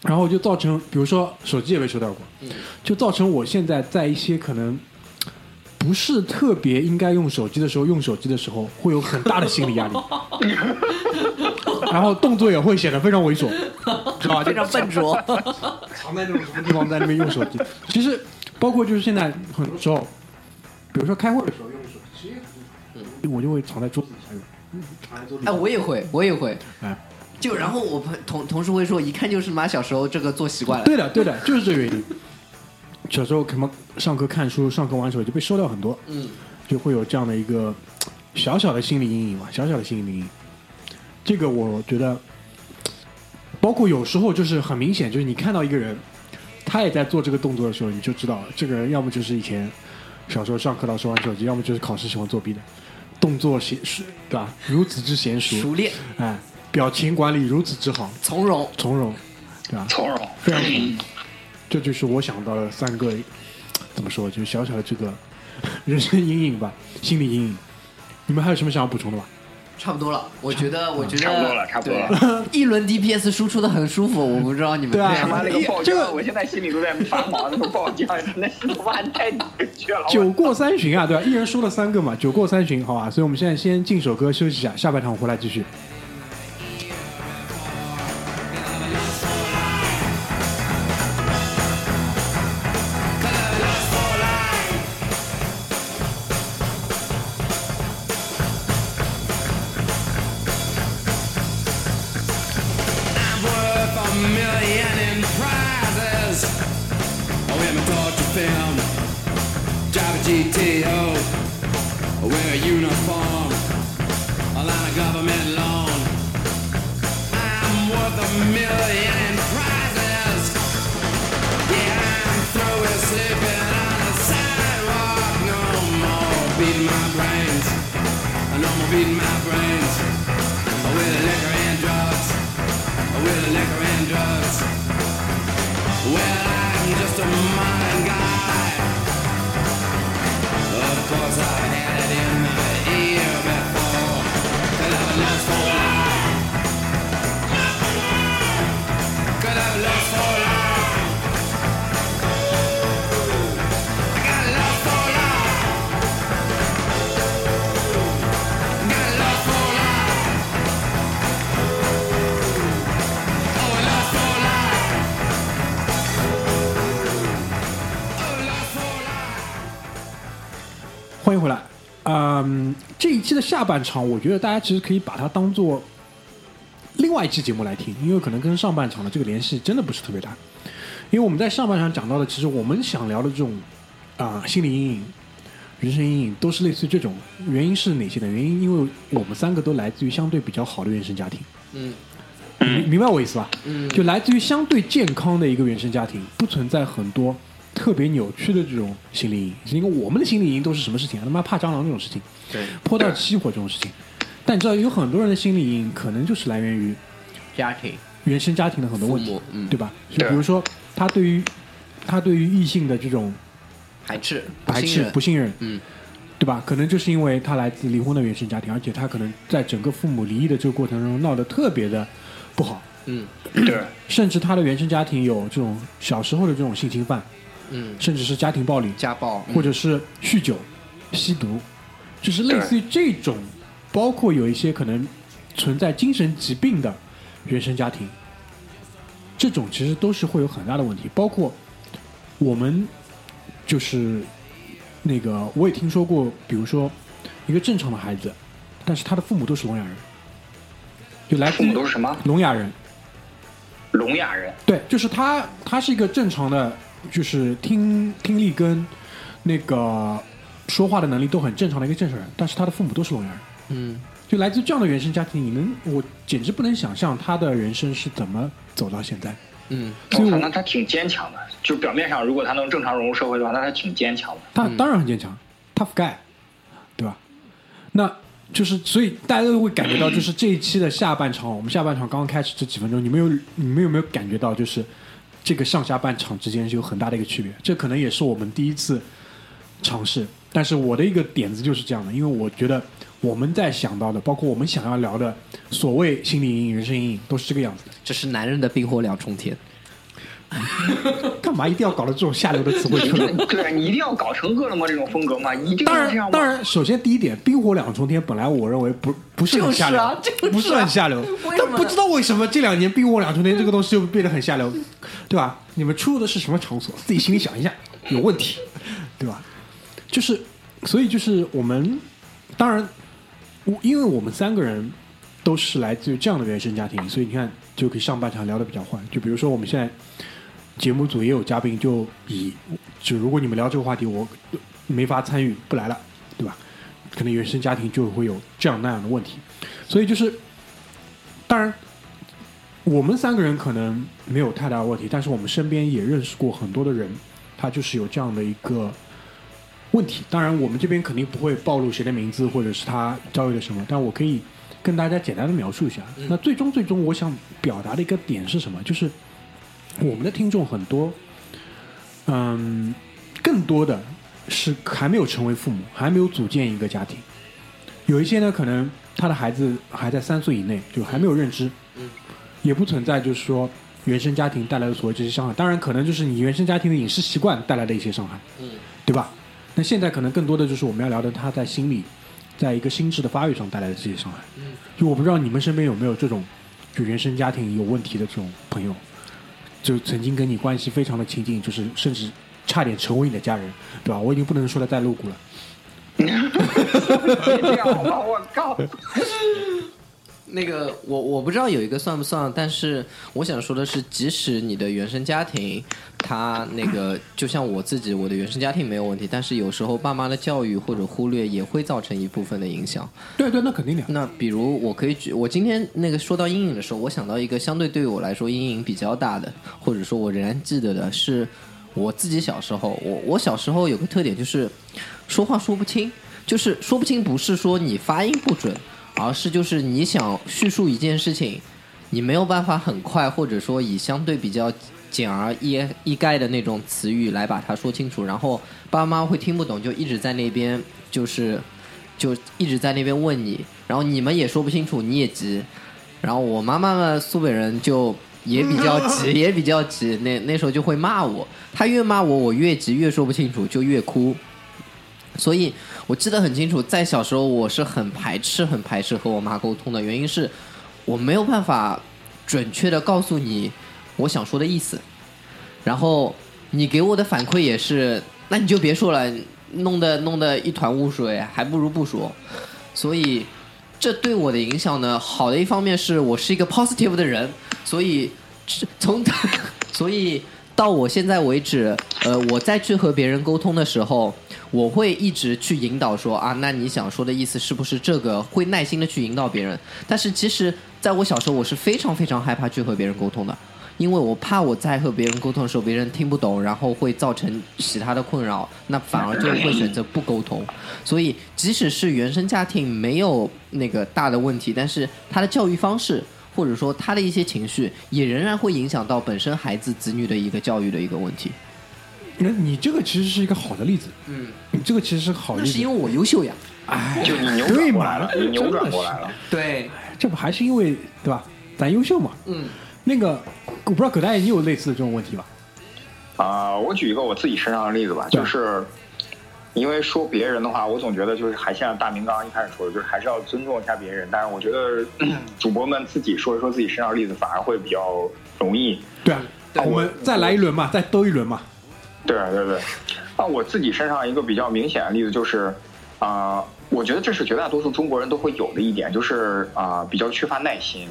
然后就造成，比如说手机也被收掉过，嗯就造成我现在在一些可能不是特别应该用手机的时候，用手机的时候会有很大的心理压力，然后动作也会显得非常猥琐，知道吧？非常笨拙。藏在那种什么地方在那边用手机。其实包括就是现在很多时候，比如说开会的时候我就会藏在桌子底下藏在桌子底哎，我也会，我也会。哎，就然后我朋同同事会说，一看就是妈小时候这个做习惯了。对的，对的，就是这个原因。小时候可能上课看书、上课玩手机被收掉很多，嗯，就会有这样的一个小小的心理阴影嘛，小小的心理阴影。这个我觉得，包括有时候就是很明显，就是你看到一个人，他也在做这个动作的时候，你就知道这个人要么就是以前小时候上课老师玩手机，要么就是考试喜欢作弊的，动作娴熟，对吧？如此之娴熟，熟练、哎，表情管理如此之好，从容。从容，对吧？从容。非常好。这就是我想到的三个，怎么说，就是小小的这个人生阴影吧，心理阴影。你们还有什么想要补充的吗？差不多了，我觉得，我觉得差不多了差不多了一轮 DPS 输出的很舒服，我不知道你们对啊他妈这个爆这个浆，我现在心里都在发毛。那个爆浆真的是他妈太准确了。酒过三巡啊，对吧？一人输了三个嘛，酒过三巡，好吧。所以我们现在先进首歌休息一下，下半场回来继续。下半场，我觉得大家其实可以把它当做另外一期节目来听，因为可能跟上半场的这个联系真的不是特别大。因为我们在上半场讲到的，其实我们想聊的这种啊、心理阴影、人生阴影，都是类似于这种。原因是哪些呢？原因因为我们三个都来自于相对比较好的原生家庭。嗯明明白我意思吧？嗯就来自于相对健康的一个原生家庭，不存在很多特别扭曲的这种心理阴影。因为我们的心理阴影都是什么事情啊？他妈怕蟑螂这种事情，对，泼到起火这种事情。但你知道，有很多人的心理阴影可能就是来源于家庭原生家庭的很多问题，嗯对吧？就比如说他对于他对于异性的这种排斥排斥、不信任不信任，嗯对吧？可能就是因为他来自离婚的原生家庭，而且他可能在整个父母离异的这个过程中闹得特别的不好，嗯 对，甚至他的原生家庭有这种小时候的这种性侵犯，嗯，甚至是家庭暴力，家暴或者是酗酒、吸毒，就是类似于这种，包括有一些可能存在精神疾病的原生家庭，这种其实都是会有很大的问题。包括我们就是那个，我也听说过，比如说一个正常的孩子，但是他的父母都是聋哑人，就来自父母都是什么？聋哑人。聋哑人，对，就是他，他是一个正常的，就是听听力跟那个说话的能力都很正常的一个正常人，但是他的父母都是聋哑人，嗯就来自这样的原生家庭，你能，我简直不能想象他的人生是怎么走到现在。嗯所以我我操，那他挺坚强的。就表面上，如果他能正常融入社会的话，那他挺坚强的。他当然很坚强、g h guy，对吧？那就是，所以大家都会感觉到，就是这一期的下半场，我们下半场刚刚开始这几分钟，你们有你们有没有感觉到，就是这个上下半场之间是有很大的一个区别？这可能也是我们第一次尝试，但是我的一个点子就是这样的，因为我觉得我们在想到的，包括我们想要聊的所谓心理阴影、人生阴影，都是这个样子的。这是男人的冰火两重天。干嘛一定要搞得这种下流的词汇出来？对，你一定要搞成饿了么这种风格吗？一定当要这样当然，首先第一点，冰火两重天本来我认为不不是很下流，就是啊就是啊不是很下流，但不知道为什么这两年冰火两重天这个东西就变得很下流，对吧？你们出入的是什么场所？自己心里想一下，有问题，对吧？就是，所以就是我们，当然，我因为我们三个人都是来自于这样的原生家庭，所以你看就可以上半场聊的比较欢。就比如说我们现在节目组也有嘉宾，就以就如果你们聊这个话题，我没法参与，不来了，对吧？可能原生家庭就会有这样那样的问题，所以就是，当然，我们三个人可能没有太大问题，但是我们身边也认识过很多的人，他就是有这样的一个问题。当然，我们这边肯定不会暴露谁的名字或者是他遭遇了什么，但我可以跟大家简单的描述一下。那最终最终，我想表达的一个点是什么？就是我们的听众很多，嗯，更多的是还没有成为父母，还没有组建一个家庭。有一些呢，可能他的孩子还在三岁以内，就还没有认知，也不存在就是说原生家庭带来的所谓这些伤害。当然，可能就是你原生家庭的饮食习惯带来的一些伤害，嗯对吧？那现在可能更多的就是我们要聊的他在心理，在一个心智的发育上带来的这些伤害。嗯就我不知道你们身边有没有这种就原生家庭有问题的这种朋友，就曾经跟你关系非常的亲近，就是甚至差点成为你的家人，对吧？我已经不能说的再露骨了。别这样好吗？我靠！那个我我不知道有一个算不算，但是我想说的是，即使你的原生家庭，他那个就像我自己，我的原生家庭没有问题，但是有时候爸妈的教育或者忽略也会造成一部分的影响。对对，那肯定的。那比如我可以举，我今天那个说到阴影的时候，我想到一个相对对我来说阴影比较大的，或者说我仍然记得的是我自己小时候，我我小时候有个特点就是说话说不清，就是说不清，不是说你发音不准，而是就是你想叙述一件事情，你没有办法很快，或者说以相对比较简而易易概的那种词语来把它说清楚，然后爸妈会听不懂，就一直在那边就是就一直在那边问你，然后你们也说不清楚，你也急，然后我妈妈呢，苏北人就也比较急，也比较急，那那时候就会骂我，她越骂我，我越急，越说不清楚，就越哭。所以我记得很清楚，在小时候我是很排斥、很排斥和我妈沟通的，原因是我没有办法准确的告诉你我想说的意思，然后你给我的反馈也是，那你就别说了，弄得弄得一团雾水，还不如不说。所以这对我的影响呢，好的一方面是我是一个 positive 的人，所以从 所以到我现在为止，呃，我再去和别人沟通的时候，我会一直去引导说啊，那你想说的意思是不是这个？会耐心的去引导别人。但是其实在我小时候，我是非常非常害怕去和别人沟通的。因为我怕我在和别人沟通的时候，别人听不懂，然后会造成其他的困扰，那反而就会选择不沟通。所以，即使是原生家庭没有那个大的问题，但是他的教育方式，或者说他的一些情绪，也仍然会影响到本身孩子子女的一个教育的一个问题。那你这个其实是一个好的例子，嗯，你这个其实是好例子。那是因为我优秀呀。哎，就你扭转过来了，你扭转过来了。对，这不还是因为对吧？咱优秀嘛。嗯，那个我不知道葛大爷你有类似的这种问题吧？啊、我举一个我自己身上的例子吧，就是因为说别人的话，我总觉得就是还像大明刚刚一开始说的，就是还是要尊重一下别人。但是我觉得 主播们自己说一说自己身上的例子，反而会比较容易。对啊，对我们再来一轮嘛，再兜一轮嘛。对对对，那我自己身上一个比较明显的例子就是，啊、我觉得这是绝大多数中国人都会有的一点，就是啊、比较缺乏耐心。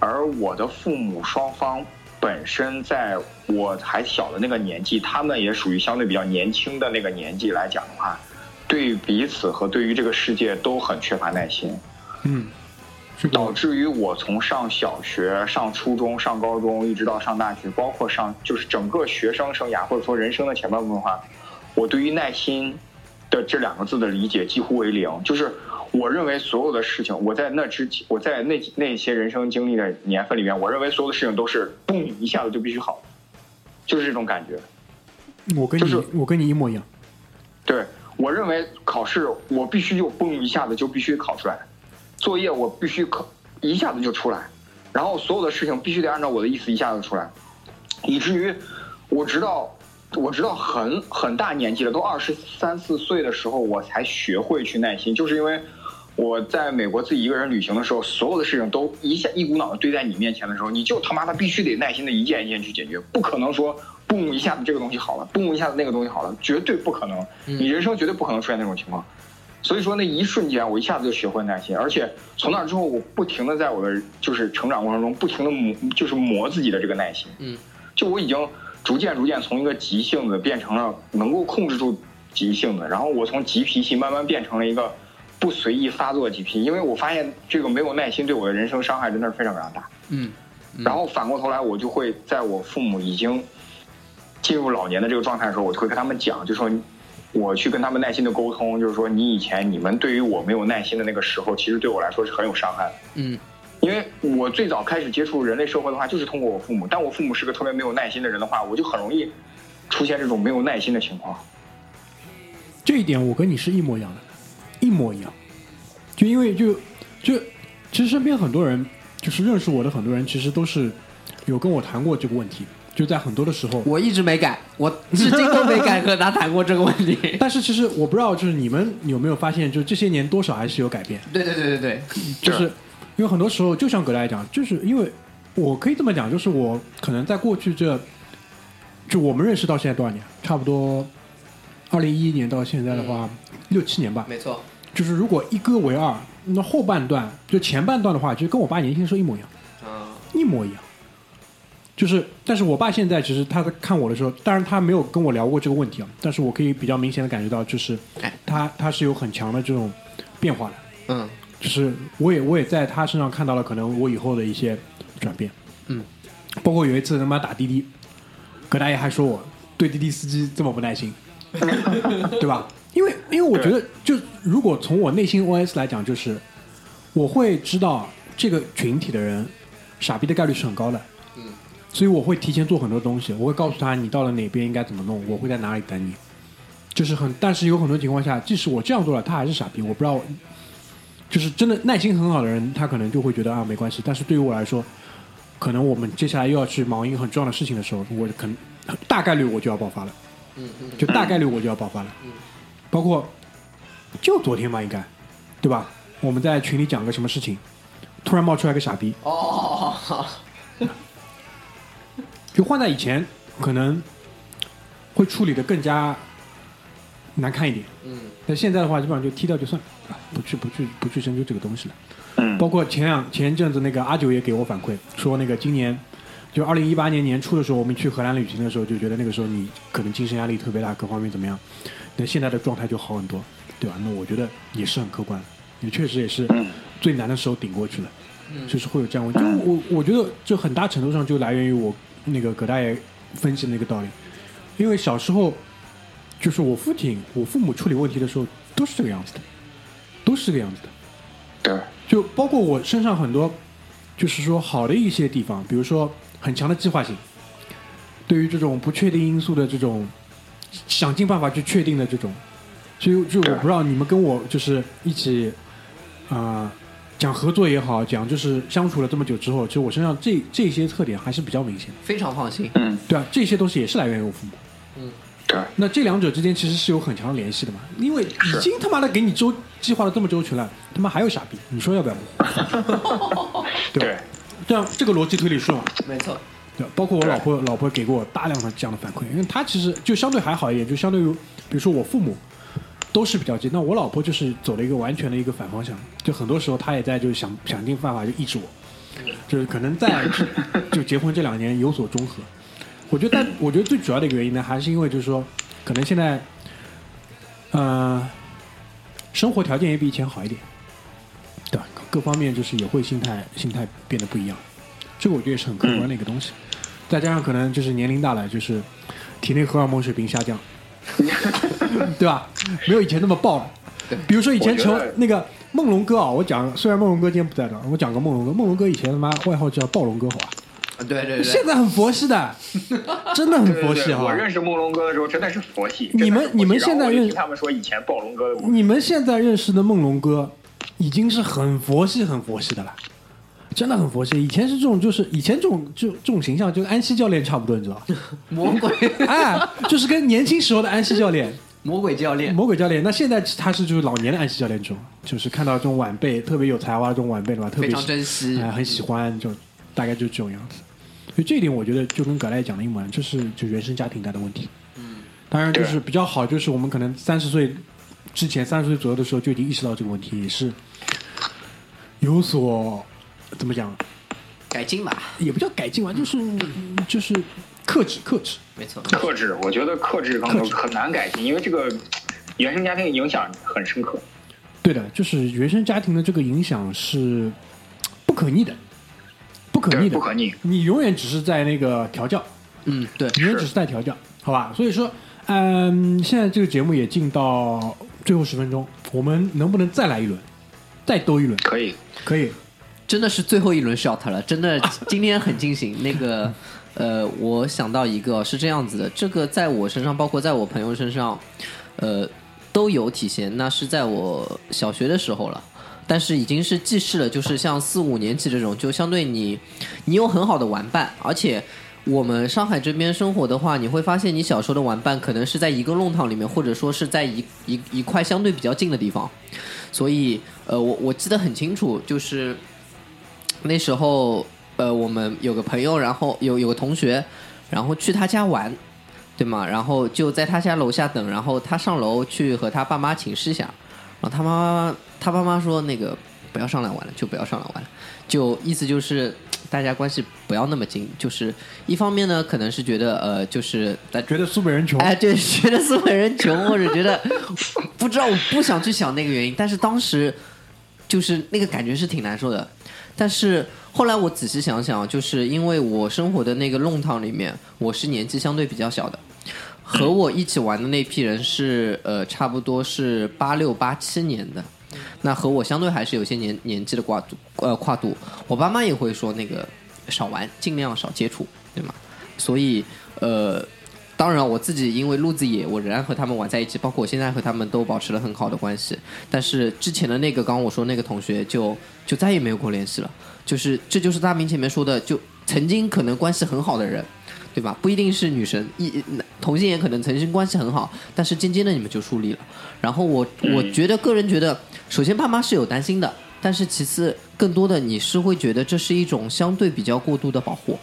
而我的父母双方本身在我还小的那个年纪，他们也属于相对比较年轻的那个年纪来讲的话，对彼此和对于这个世界都很缺乏耐心。嗯，导，致于我从上小学、上初中、上高中，一直到上大学，包括上就是整个学生生涯或者说人生的前半部分的话，我对于耐心的这两个字的理解几乎为零。就是我认为所有的事情，我在那之前，我在那那些人生经历的年份里面，我认为所有的事情都是嘣一下子就必须好，就是这种感觉。我跟你就是我跟你一模一样。对我认为考试我必须就嘣一下子就必须考出来，作业我必须考一下子就出来，然后所有的事情必须得按照我的意思一下子出来，以至于我直到我直到很很大年纪了，都二十三四岁的时候，我才学会去耐心，就是因为。我在美国自己一个人旅行的时候，所有的事情都一下一股脑的堆在你面前的时候，你就他妈的必须得耐心的一件一件去解决，不可能说嘣一下子这个东西好了，嘣一下子那个东西好了，绝对不可能。你人生绝对不可能出现那种情况。所以说那一瞬间，我一下子就学会耐心，而且从那之后，我不停的在我的就是成长过程中，不停的磨，就是磨自己的这个耐心。嗯，就我已经逐渐逐渐从一个急性子变成了能够控制住急性子，然后我从急脾气慢慢变成了一个不随意发作的急脾气，因为我发现这个没有耐心对我的人生伤害真的是非常非常大。嗯，然后反过头来，我就会在我父母已经进入老年的这个状态的时候，我就会跟他们讲，就说我去跟他们耐心的沟通，就是说你以前你们对于我没有耐心的那个时候，其实对我来说是很有伤害的。嗯，因为我最早开始接触人类社会的话，就是通过我父母。但我父母是个特别没有耐心的人的话，我就很容易出现这种没有耐心的情况。这一点我跟你是一模一样的，一模一样。就因为就就其实身边很多人，就是认识我的很多人，其实都是有跟我谈过这个问题。就在很多的时候，我一直没改，我至今都没敢和他谈过这个问题。但是其实我不知道，就是你们有没有发现，就这些年多少还是有改变。对对对对对，就是因为很多时候，就像葛大爷讲，就是因为我可以这么讲，就是我可能在过去这，就我们认识到现在多少年？差不多二零一一年到现在的话，六七年吧。没错。就是如果一哥为二，那后半段就前半段的话，其实跟我爸年轻的时候一模一样，嗯一模一样。就是，但是我爸现在其实他在看我的时候，当然他没有跟我聊过这个问题啊，但是我可以比较明显的感觉到，就是哎他他是有很强的这种变化的。嗯就是我也我也在他身上看到了可能我以后的一些转变，嗯，包括有一次他妈打滴滴，葛大爷还说我对滴滴司机这么不耐心，对吧？因为因为我觉得就如果从我内心 OS 来讲，就是我会知道这个群体的人傻逼的概率是很高的。嗯，所以我会提前做很多东西，我会告诉他你到了哪边应该怎么弄，我会在哪里等你。就是很，但是有很多情况下，即使我这样做了，他还是傻逼。我不知道，就是真的耐心很好的人，他可能就会觉得啊没关系。但是对于我来说，可能我们接下来又要去忙一个很重要的事情的时候，我可能大概率我就要爆发了。就大概率我就要爆发了。包括就昨天吧，应该对吧？我们在群里讲个什么事情，突然冒出来个傻逼，哦，就换在以前可能会处理的更加难看一点。嗯，但现在的话，基本上就踢掉就算了，啊不去不去不去深究这个东西了。嗯，包括前两前一阵子那个阿九也给我反馈说，那个今年就二零一八年年初的时候，我们去荷兰旅行的时候，就觉得那个时候你可能精神压力特别大，各方面怎么样？那现在的状态就好很多，对吧？那我觉得也是很客观，也确实也是嗯最难的时候顶过去了，就是会有这样问题。就我我觉得就很大程度上就来源于我那个葛大爷分析的那个道理，因为小时候就是我父亲、我父母处理问题的时候都是这个样子的，都是这个样子的。对，就包括我身上很多，就是说好的一些地方，比如说很强的计划性，对于这种不确定因素的这种想尽办法去确定的这种，所以就我不知道你们跟我就是一起啊、呃讲合作也好，讲就是相处了这么久之后，其实我身上这这些特点还是比较明显的，非常放心。嗯，对啊，这些东西也是来源于我父母。对，那这两者之间其实是有很强的联系的嘛，因为已经他妈的给你周计划的这么周全了，他妈还有傻逼，你说要不要？对 对吧？这样这个逻辑推理顺吗？没错，对，包括我老婆，老婆给过我大量的这样的反馈，因为她其实就相对还好一点，就相对于比如说我父母都是比较急，那我老婆就是走了一个完全的一个反方向，就很多时候她也在就是想想尽办法就抑制我，就是可能在就结婚这两年有所中和。我觉得，但我觉得最主要的一个原因呢，还是因为就是说，可能现在，呃，生活条件也比以前好一点，对吧？各方面就是也会心态心态变得不一样，这个我觉得也是很客观的一个东西。再加上可能就是年龄大了，就是体内荷尔蒙水平下降，对吧？没有以前那么爆了。比如说以前成那个梦龙哥啊，我讲虽然梦龙哥今天不在这儿，我讲个梦龙哥，梦龙哥以前他妈外号叫暴龙哥，好吧？啊对对对，现在很佛系的，真的很佛系哈我。认识梦龙哥的时候真的是佛系。你们你们现在认然后我就听他们说以前暴龙哥的，你们现在认识的梦龙哥，已经是很佛系、很佛系的了，真的很佛系。以前是这种，就是以前这种就这种形象，就跟安西教练差不多，你知道？魔鬼哎，就是跟年轻时候的安西教练、魔鬼教练，魔鬼教练。那现在他是就是老年的安西教练这种，就是看到这种晚辈特别有才华的这种晚辈的话，特非常别喜珍惜哎，很喜欢，就大概就是这种样子。所以这一点，我觉得就跟葛莱讲的一模一样，就是就原生家庭带的问题。嗯，当然就是比较好，就是我们可能三十岁之前，三十岁左右的时候就已经意识到这个问题，也是有所怎么讲，改进吧，也不叫改进吧，就是就是克制克制。没错，克制，我觉得克制方面很难改进，因为这个原生家庭影响很深刻。对的，就是原生家庭的这个影响是不可逆的，不可逆，的，不可逆。你永远只是在那个调教，嗯，对，你永远只是在调教，好吧？所以说，嗯，现在这个节目也进到最后十分钟，我们能不能再来一轮，再多一轮？可以，可以，真的是最后一轮 shot 了，真的 今天很惊醒。那个，呃，我想到一个是这样子的，这个在我身上，包括在我朋友身上，呃，都有体现。那是在我小学的时候了。但是已经是记事了，就是像四五年级这种，就相对你，你有很好的玩伴，而且我们上海这边生活的话，你会发现你小时候的玩伴可能是在一个弄堂里面，或者说是在一一一块相对比较近的地方，所以呃，我我记得很清楚，就是那时候呃，我们有个朋友，然后有有个同学，然后去他家玩，对吗？然后就在他家楼下等，然后他上楼去和他爸妈请示一下，然后他妈妈他爸妈说那个不要上来玩了，就不要上来玩了，就意思就是大家关系不要那么近，就是一方面呢，可能是觉得呃，就是大觉得苏北人穷，哎，对，觉得苏北人穷，或者觉得不知道，我不想去想那个原因，但是当时就是那个感觉是挺难受的。但是后来我仔细想想，就是因为我生活的那个弄堂里面，我是年纪相对比较小的，和我一起玩的那批人是呃，差不多是八六八七年的，那和我相对还是有些年年纪的跨度呃跨度。我爸妈也会说那个少玩，尽量少接触，对吗？所以呃。当然，我自己因为路子野，我仍然和他们玩在一起，包括我现在和他们都保持了很好的关系。但是之前的那个，刚刚我说那个同学就就再也没有过联系了。就是这就是大明前面说的，就曾经可能关系很好的人，对吧？不一定是女神，一同性也可能曾经关系很好，但是渐渐的你们就疏离了。然后我我觉得个人觉得，首先爸妈是有担心的，但是其次更多的你是会觉得这是一种相对比较过度的保护。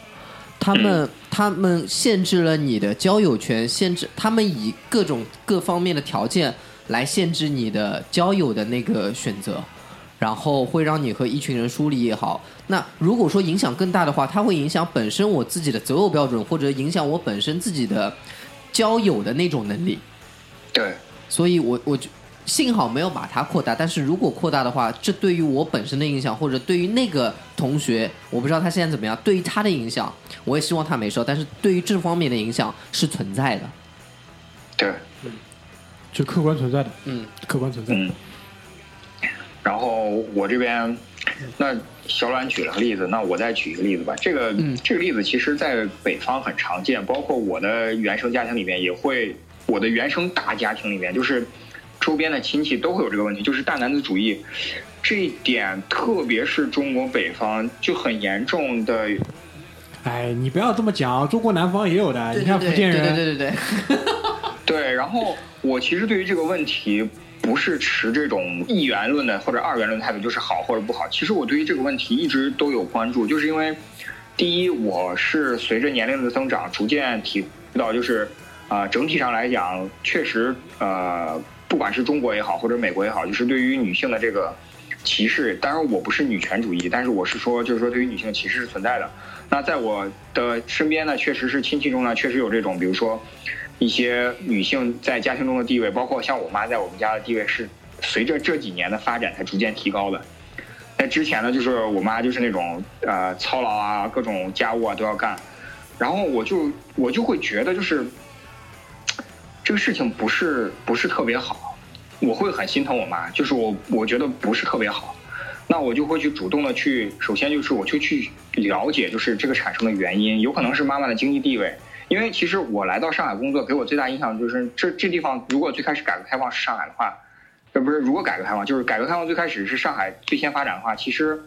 他们他们限制了你的交友权，限制他们以各种各方面的条件来限制你的交友的那个选择，然后会让你和一群人疏离也好。那如果说影响更大的话，它会影响本身我自己的择偶标准，或者影响我本身自己的交友的那种能力。对，所以我我幸好没有把它扩大，但是如果扩大的话，这对于我本身的影响，或者对于那个同学，我不知道他现在怎么样，对于他的影响，我也希望他没事，但是对于这方面的影响是存在的。对，嗯就客观存在的，嗯，客观存在的。嗯。然后我这边，那小阮举了个例子，那我再举一个例子吧。这个、嗯这个例子其实在北方很常见，包括我的原生家庭里面也会，我的原生大家庭里面，就是周边的亲戚都会有这个问题，就是大男子主义。这一点，特别是中国北方就很严重的哎，你不要这么讲，中国南方也有的。对你看对对对福建人，对对对对，对，然后我其实对于这个问题不是持这种一元论的或者二元论态度，就是好或者不好。其实我对于这个问题一直都有关注，就是因为第一，我是随着年龄的增长，逐渐体会到，就是啊、整体上来讲，确实呃，不管是中国也好，或者美国也好，就是对于女性的这个歧视，当然我不是女权主义，但是我是说，就是说对于女性的歧视是存在的。那在我的身边呢，确实是亲戚中呢，确实有这种，比如说一些女性在家庭中的地位，包括像我妈在我们家的地位，是随着这几年的发展才逐渐提高的。在之前呢，就是我妈就是那种呃操劳啊，各种家务啊都要干，然后我就我就会觉得就是这个事情不是不是特别好，我会很心疼我妈，就是我我觉得不是特别好。那我就会去主动的去，首先就是我就去了解，就是这个产生的原因，有可能是妈妈的经济地位，因为其实我来到上海工作，给我最大印象就是这这地方，如果最开始改革开放是上海的话，呃不是，如果改革开放就是改革开放最开始是上海最先发展的话，其实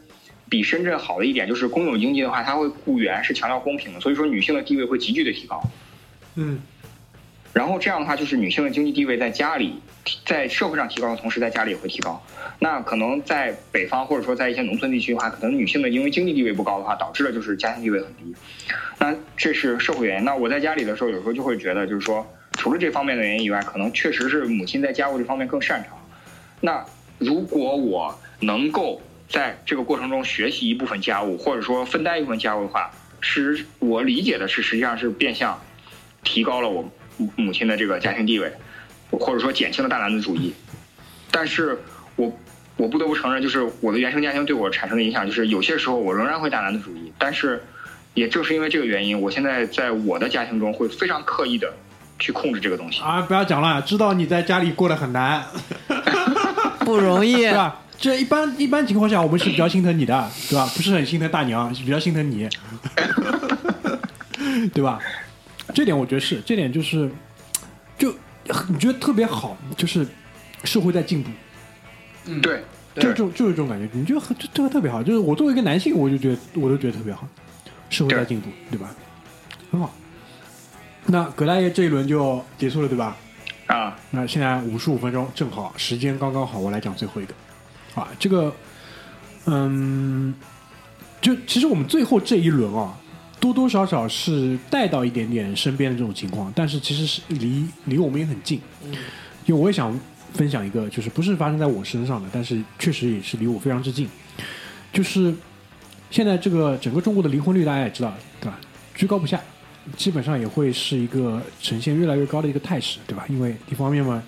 比深圳好的一点就是公有经济的话，它会雇员是强调公平的，所以说女性的地位会急剧的提高。嗯，然后这样的话，就是女性的经济地位在家里，在社会上提高的同时，在家里也会提高。那可能在北方或者说在一些农村地区的话，可能女性的因为经济地位不高的话，导致了就是家庭地位很低。那这是社会原因。那我在家里的时候，有时候就会觉得，就是说，除了这方面的原因以外，可能确实是母亲在家务这方面更擅长。那如果我能够在这个过程中学习一部分家务，或者说分担一部分家务的话，是我理解的是，实际上是变相提高了我母母亲的这个家庭地位，或者说减轻了大男子主义。但是我我不得不承认，就是我的原生家庭对我产生的影响，就是有些时候我仍然会大男子主义。但是也正是因为这个原因，我现在在我的家庭中会非常刻意的去控制这个东西。啊，不要讲了，知道你在家里过得很难，不容易对。吧？这一般一般情况下，我们是比较心疼你的，对吧？不是很心疼大娘，是比较心疼你，对吧？这点我觉得是，这点就是，就你觉得特别好，就是社会在进步，嗯对，就这种就是这种感觉，你觉得很这这个特别好。就是我作为一个男性，我就觉得我都觉得特别好，社会在进步，对吧？很好。那葛大爷这一轮就结束了，对吧？啊，那现在五十五分钟，正好时间刚刚好，我来讲最后一个。啊，这个，嗯，就其实我们最后这一轮啊，多多少少是带到一点点身边的这种情况，但是其实是离离我们也很近。因为我也想分享一个，就是不是发生在我身上的，但是确实也是离我非常之近。就是现在这个整个中国的离婚率，大家也知道，对吧？居高不下，基本上也会是一个呈现越来越高的一个态势，对吧？因为一方面嘛，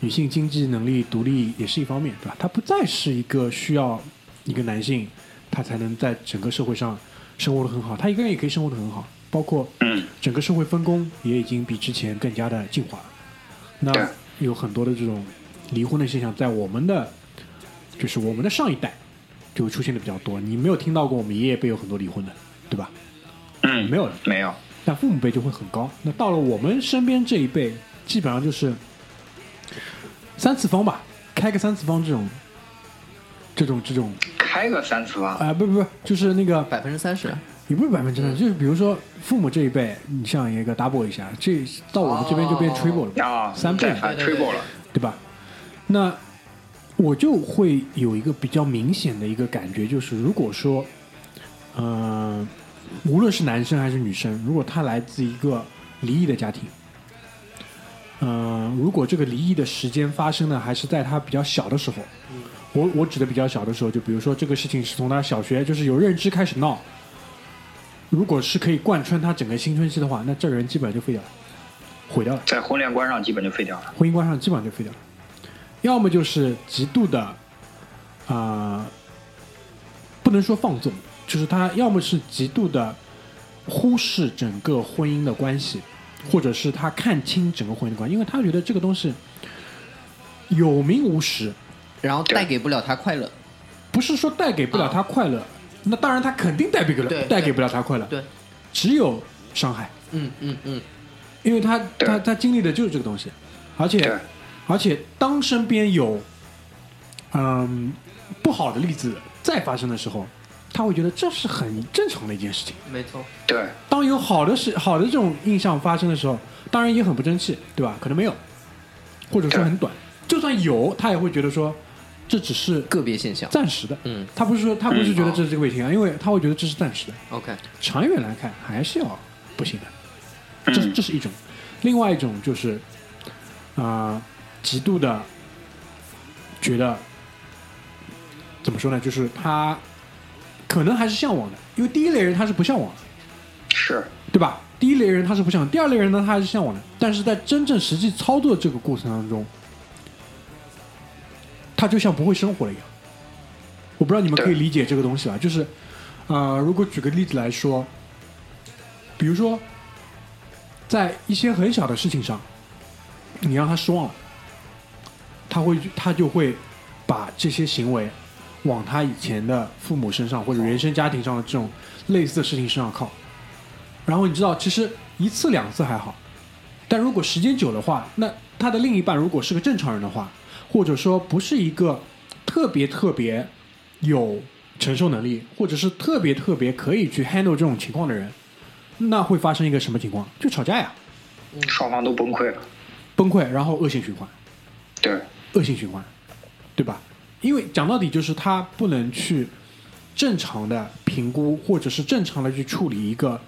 女性经济能力独立也是一方面，对吧？她不再是一个需要一个男性，她才能在整个社会上生活的很好，他一个人也可以生活的很好，包括嗯整个社会分工也已经比之前更加的进化了。那有很多的这种离婚的现象，在我们的就是我们的上一代就会出现的比较多。你没有听到过我们爷爷辈有很多离婚的，对吧？嗯，没有的。没有，但父母辈就会很高。那到了我们身边这一辈，基本上就是三次方吧，开个三次方这种，这种这种。开个三次方，啊、不不不，就是那个。百分之三十，也不是百分之三十，就是比如说父母这一辈，你像一个 double 一下，这到我们这边就变 triple 了三倍 triple 了，对吧？那我就会有一个比较明显的一个感觉，就是如果说，嗯、无论是男生还是女生，如果他来自一个离异的家庭，嗯、如果这个离异的时间发生呢，还是在他比较小的时候，我我指的比较小的时候，就比如说这个事情是从他小学就是有认知开始闹，如果是可以贯穿他整个青春期的话，那这个人基本上就废掉了，毁掉了。在婚恋观上基本就废掉了。婚姻观上基本上就废掉了，要么就是极度的，啊、不能说放纵，就是他要么是极度的忽视整个婚姻的关系，或者是他看清整个婚姻的关系，因为他觉得这个东西有名无实，然后带给不了他快乐。不是说带给不了他快乐，那当然他肯定带给不了带给不了他快乐，对，只有伤害，嗯嗯嗯，因为他他他经历的就是这个东西，而且而且当身边有嗯不好的例子再发生的时候，他会觉得这是很正常的一件事情。没错。对。当有好的事好的这种印象发生的时候，当然也很不争气，对吧？可能没有，或者说很短，就算有，他也会觉得说这只是个别现象。暂时的。嗯他不是说他不是觉得这是这个问题啊，因为他会觉得这是暂时的。，OK，长远来看还是要不行的，这嗯这是一种，另外一种就是啊、极度的觉得怎么说呢？就是他可能还是向往的，因为第一类人他是不向往的，是，对吧？第一类人他是不向往，第二类人呢他还是向往的，但是在真正实际操作这个过程当中，他就像不会生活了一样。我不知道你们可以理解这个东西吧？就是，呃，如果举个例子来说，比如说，在一些很小的事情上，你让他失望了，他会他就会把这些行为往他以前的父母身上或者原生家庭上的这种类似的事情身上靠。然后你知道，其实一次两次还好，但如果时间久的话，那他的另一半如果是个正常人的话，或者说不是一个特别特别有承受能力，或者是特别特别可以去 handle 这种情况的人，那会发生一个什么情况？就吵架呀，双方都崩溃了。崩溃，然后恶性循环。对恶性循环，对吧？因为讲到底就是他不能去正常的评估，或者是正常的去处理一个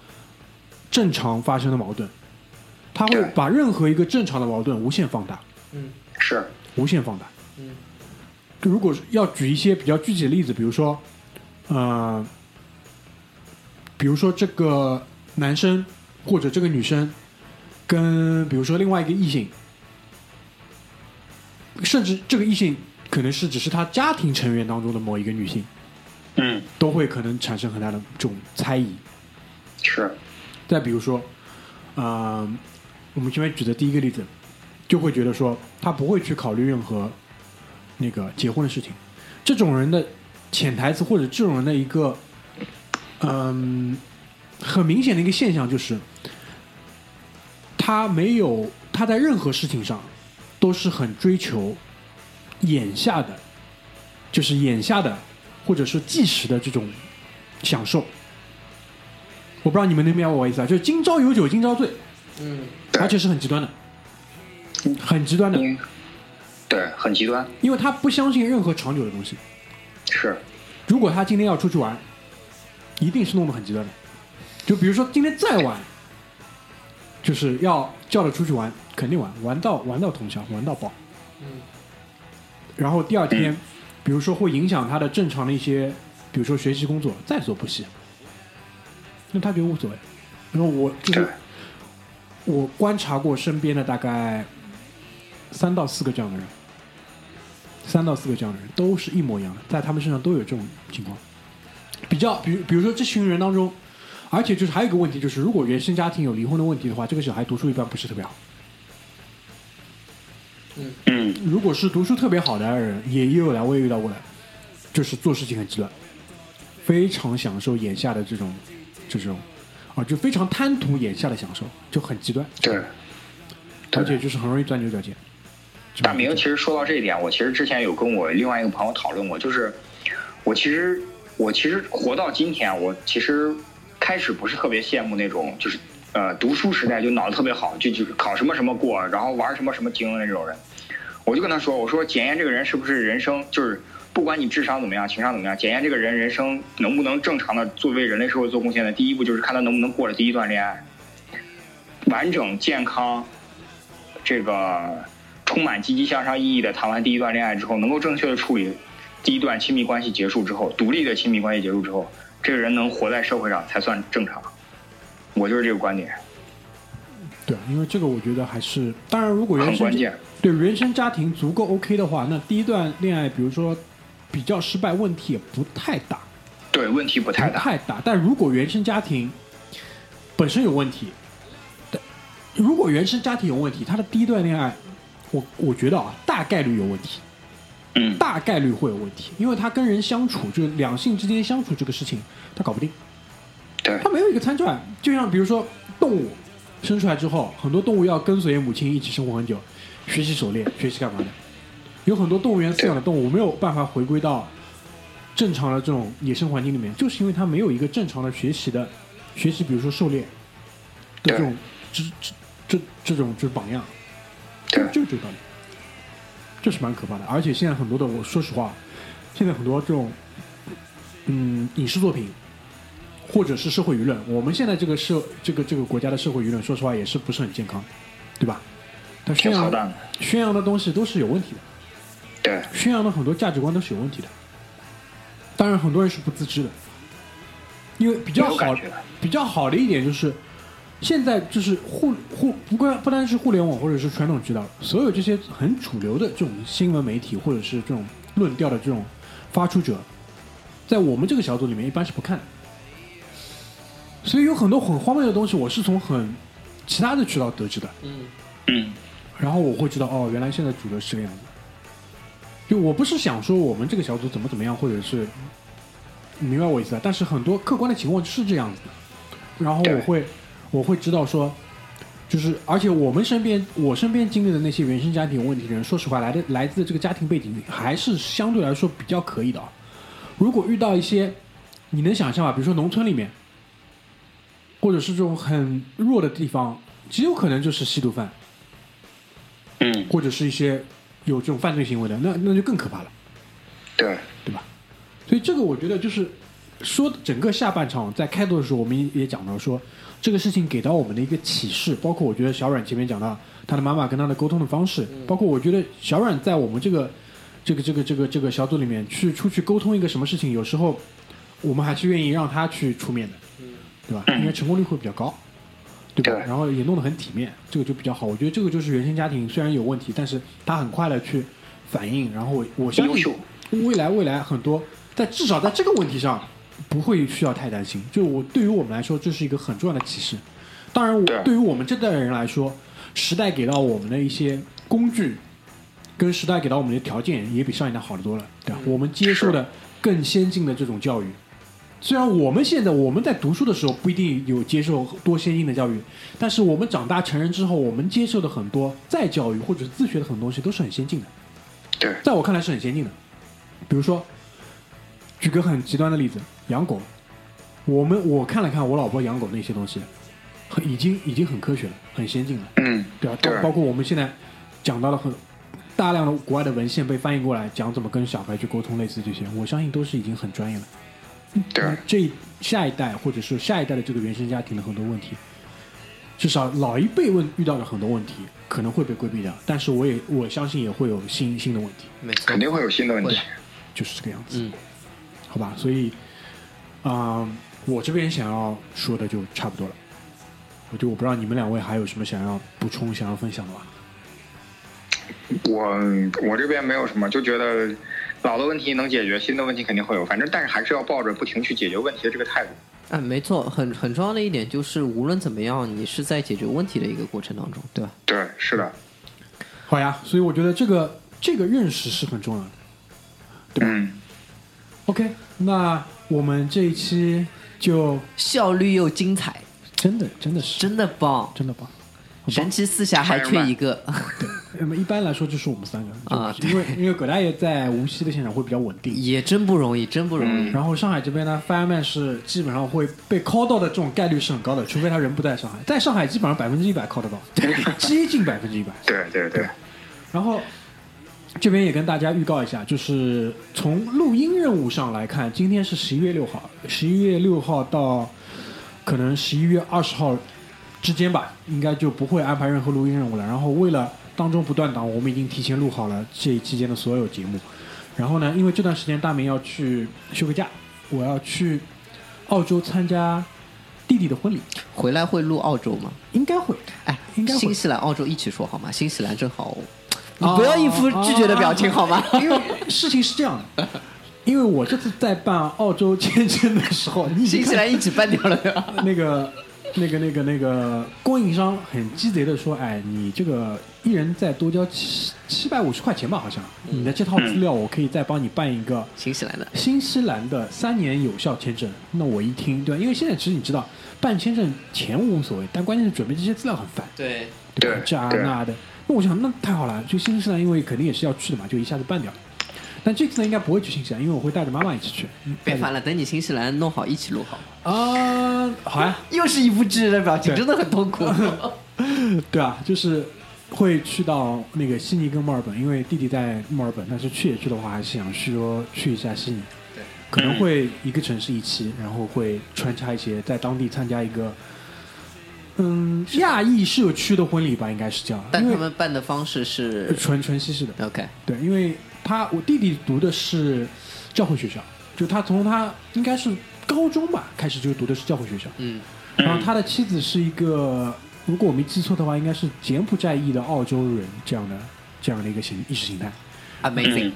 正常发生的矛盾，他会把任何一个正常的矛盾无限放大，嗯是，无限放大。嗯，如果要举一些比较具体的例子，比如说，呃，比如说这个男生或者这个女生跟比如说另外一个异性，甚至这个异性可能是只是他家庭成员当中的某一个女性，嗯都会可能产生很大的这种猜疑。是，再比如说，呃，我们前面举的第一个例子，就会觉得说他不会去考虑任何那个结婚的事情。这种人的潜台词或者这种人的一个，嗯、很明显的一个现象就是，他没有他在任何事情上都是很追求眼下的，就是眼下的或者说即时的这种享受。我不知道你们能明白我意思啊，就是今朝有酒今朝醉，嗯，而且是很极端的，很极端的，对很极端，因为他不相信任何长久的东西。是如果他今天要出去玩，一定是弄得很极端的。就比如说今天再晚，就是要叫他出去玩，肯定玩，玩到玩到通宵，玩到爆。嗯然后第二天，比如说会影响他的正常的一些，比如说学习工作，在所不惜。那他觉得无所谓。然后我就是我观察过身边的大概三到四个这样的人，三到四个这样的人都是一模一样的，在他们身上都有这种情况。比较，比如比如说这群人当中，而且就是还有一个问题，就是如果原生家庭有离婚的问题的话，这个小孩读书一般不是特别好。嗯，如果是读书特别好的人，也也有来，我也遇到过的，就是做事情很极端，非常享受眼下的这种这种啊，就非常贪图眼下的享受，就很极端，对。而且就是很容易钻牛角尖。大明其实说到这一点，我其实之前有跟我另外一个朋友讨论过，就是我其实我其实活到今天，我其实开始不是特别羡慕那种就是呃读书时代就脑子特别好，就就是考什么什么过，然后玩什么什么精的那种人。我就跟他说，我说检验这个人是不是人生，就是不管你智商怎么样，情商怎么样，检验这个人人生能不能正常的作为人类社会做贡献的第一步，就是看他能不能过了第一段恋爱，完整健康，这个充满积极向上意义的谈完第一段恋爱之后，能够正确的处理第一段亲密关系结束之后，独立的亲密关系结束之后，这个人能活在社会上才算正常。我就是这个观点，对，因为这个我觉得还是，当然如果原生很关键。对原生家庭足够 OK 的话，那第一段恋爱，比如说比较失败，问题也不太大，对，问题不太大。不太大。但如果原生家庭本身有问题，对，如果原生家庭有问题，他的第一段恋爱，我我觉得啊，大概率有问题，嗯，大概率会有问题，因为他跟人相处，就是两性之间相处这个事情，他搞不定，对。他没有一个参照，就像比如说动物生出来之后，很多动物要跟随母亲一起生活很久，学习狩猎，学习干嘛的？有很多动物园饲养的动物没有办法回归到正常的这种野生环境里面，就是因为它没有一个正常的学习的学习，比如说狩猎的这种这这这这种就是榜样，就对就是这个道理，这是蛮可怕的。而且现在很多的，我说实话，现在很多这种嗯影视作品，或者是社会舆论，我们现在这个社这个这个国家的社会舆论，说实话也是不是很健康，对吧？它宣扬。宣扬的东西都是有问题的，对，宣扬的很多价值观都是有问题的。当然，很多人是不自知的，因为比较好比较好的一点就是，现在就是互互不光不单是互联网或者是传统渠道，所有这些很主流的这种新闻媒体或者是这种论调的这种发出者，在我们这个小组里面一般是不看的。所以有很多很荒谬的东西，我是从很其他的渠道得知的。嗯，嗯，然后我会知道哦，原来现在主流是这个样子。就我不是想说我们这个小组怎么怎么样，或者是你明白我意思啊？但是很多客观的情况是这样子的。然后我会我会知道说，就是而且我们身边我身边经历的那些原生家庭有问题的人，说实话来的来自这个家庭背景还是相对来说比较可以的啊。如果遇到一些你能想象吧，比如说农村里面，或者是这种很弱的地方，极有可能就是吸毒犯。嗯，或者是一些有这种犯罪行为的，那那就更可怕了，对，对吧？所以这个我觉得就是说，整个下半场在开头的时候，我们也讲到说，这个事情给到我们的一个启示，包括我觉得小阮前面讲到他的妈妈跟他的沟通的方式，包括我觉得小阮在我们这个这个这个这个这个小组里面去出去沟通一个什么事情，有时候我们还是愿意让他去出面的，对吧？因为成功率会比较高。对吧？对然后也弄得很体面，这个就比较好。我觉得这个就是原生家庭虽然有问题，但是他很快的去反应。然后我我相信未来未来很多在至少在这个问题上不会需要太担心。就我对于我们来说，这是一个很重要的启示。当然我，对对于我们这代人来说，时代给到我们的一些工具，跟时代给到我们的条件也比上一代好得多了，对吧？我们接受的更先进的这种教育。虽然我们现在我们在读书的时候不一定有接受多先进的教育，但是我们长大成人之后，我们接受的很多再教育或者自学的很多东西都是很先进的，对，在我看来是很先进的。比如说，举个很极端的例子，养狗，我们我看了看我老婆养狗那些东西，很已经已经很科学了，很先进了。嗯，对吧？对包包括我们现在讲到了很大量的国外的文献被翻译过来，讲怎么跟小孩去沟通，类似这些，我相信都是已经很专业了。对那这下一代或者是下一代的这个原生家庭的很多问题，至少老一辈问遇到的很多问题可能会被规避掉，但是我也我相信也会有新新的问题，没错，肯定会有新的问题。就是这个样子，嗯，好吧？所以啊、我这边想要说的就差不多了。我就我不知道你们两位还有什么想要补充、想要分享的吧？我我这边没有什么，就觉得老的问题能解决，新的问题肯定会有，反正但是还是要抱着不停去解决问题的这个态度。哎，没错，很很重要的一点就是，无论怎么样，你是在解决问题的一个过程当中，对吧？对，是的，好呀，所以我觉得这个这个认识是很重要的。嗯，OK，那我们这一期就效率又精彩，真的真的是。真的棒！真的棒。神奇四侠还缺一个，对。那么一般来说就是我们三个 啊因为因为葛大爷在无锡的现场会比较稳定，也真不容易，真不容易。嗯然后上海这边呢，Fireman 是基本上会被 call 到的这种概率是很高的，除非他人不在上海，在上海基本上百分之一百 call 得到，接近百分之一百。对对。对，然后这边也跟大家预告一下，就是从录音任务上来看，今天是十一月六号，十一月六号到可能十一月二十号之间吧，应该就不会安排任何录音任务了。然后为了当中不断档，我们已经提前录好了这一期间的所有节目。然后呢，因为这段时间大明要去休个假，我要去澳洲参加弟弟的婚礼，回来会录澳洲吗？应该会。哎，应该会新西兰、澳洲一起说好吗？新西兰正好，你哦不要一副拒绝的表情好吗？因为事情是这样的，因为我这次在办澳洲签证的时候，你已经 新西兰一起办掉了，对吧？那个、那个、那个、那个供应商很鸡贼的说：“哎，你这个一人再多交七七百五十块钱吧，好像你的这套资料我可以再帮你办一个新西兰的，新西兰的三年有效签证。”那我一听，对吧？因为现在其实你知道，办签证钱无所谓，但关键是准备这些资料很烦。对，对吧？这啊那的。那我想，那太好了，去新西兰，因为肯定也是要去的嘛，就一下子办掉。但这次呢，应该不会去新西兰，因为我会带着妈妈一起去。嗯别烦了，等你新西兰弄好一起录好。啊，好呀，又是一副炙热的表情，真的很痛苦。对啊，就是会去到那个悉尼跟墨尔本，因为弟弟在墨尔本，但是去也去的话，还是想去说去一下悉尼。对，可能会一个城市一期，然后会穿插一些在当地参加一个。嗯，亚裔社区的婚礼吧，应该是叫，但他因为们办的方式是纯纯西式的，OK，对，因为他我弟弟读的是教会学校，就他从他应该是高中吧开始就读的是教会学校，嗯，然后他的妻子是一个，如果我没记错的话，应该是柬埔寨裔的澳洲人这样的这样的一个形意识形态，amazing，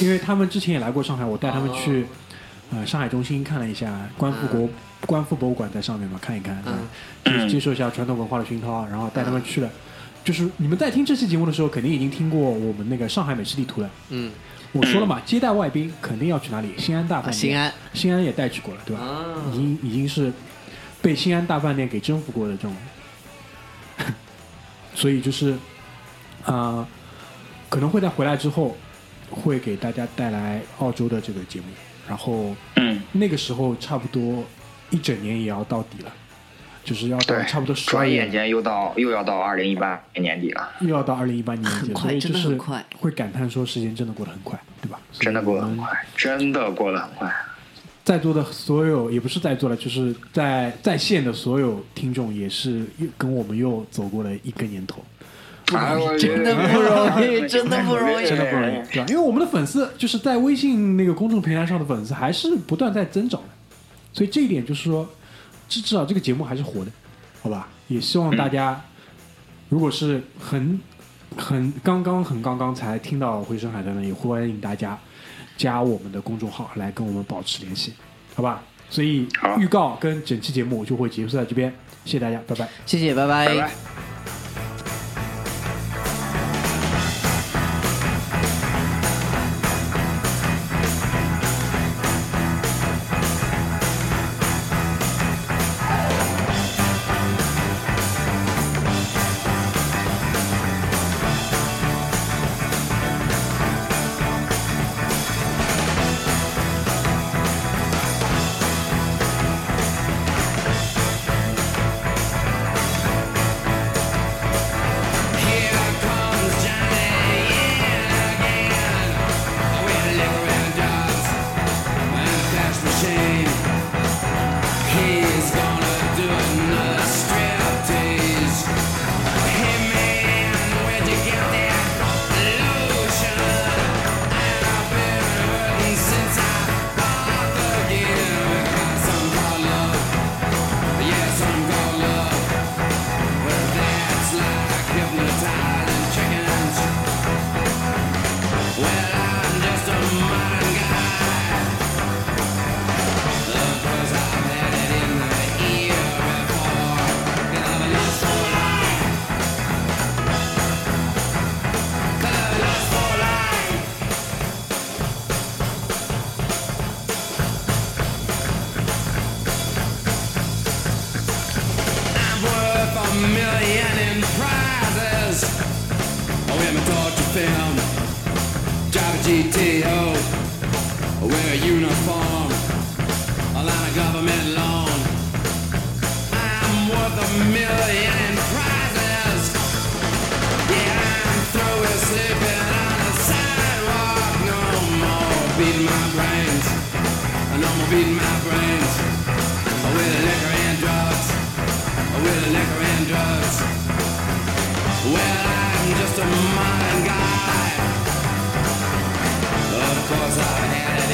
因为他们之前也来过上海，我带他们去、呃上海中心看了一下观复国、观复博物馆在上面嘛，看一看，嗯就是接受一下传统文化的熏陶，然后带他们去了。就是你们在听这期节目的时候，肯定已经听过我们那个上海美食地图了。嗯，我说了嘛，接待外宾肯定要去哪里？新安大啊，饭店。新安，新安也带去过了，对吧？啊已经已经是被新安大饭店给征服过的这种，所以就是啊、呃可能会在回来之后会给大家带来澳洲的这个节目，然后嗯，那个时候差不多一整年也要到底了，就是要到，差不多十转眼间又到又要到二零一八年年底了，又要到二零一八年年底了，所以就是会感叹说时间真的过得很快，对吧？真的过得很快，真的过得很快。在座的所有，也不是在座了，就是在在线的所有听众，也是又跟我们又走过了一个年头，哎我 真的不容易。真的不容易。真的不容易，对吧？因为我们的粉丝就是在微信那个公众平台上的粉丝还是不断在增长的，所以这一点就是说，至至少这个节目还是活的，好吧？也希望大家，如果是很很刚刚很刚刚才听到回声海的呢，也欢迎大家加我们的公众号来跟我们保持联系，好吧？所以预告跟整期节目就会结束在这边，谢谢大家，拜拜。谢谢，拜拜 cause I had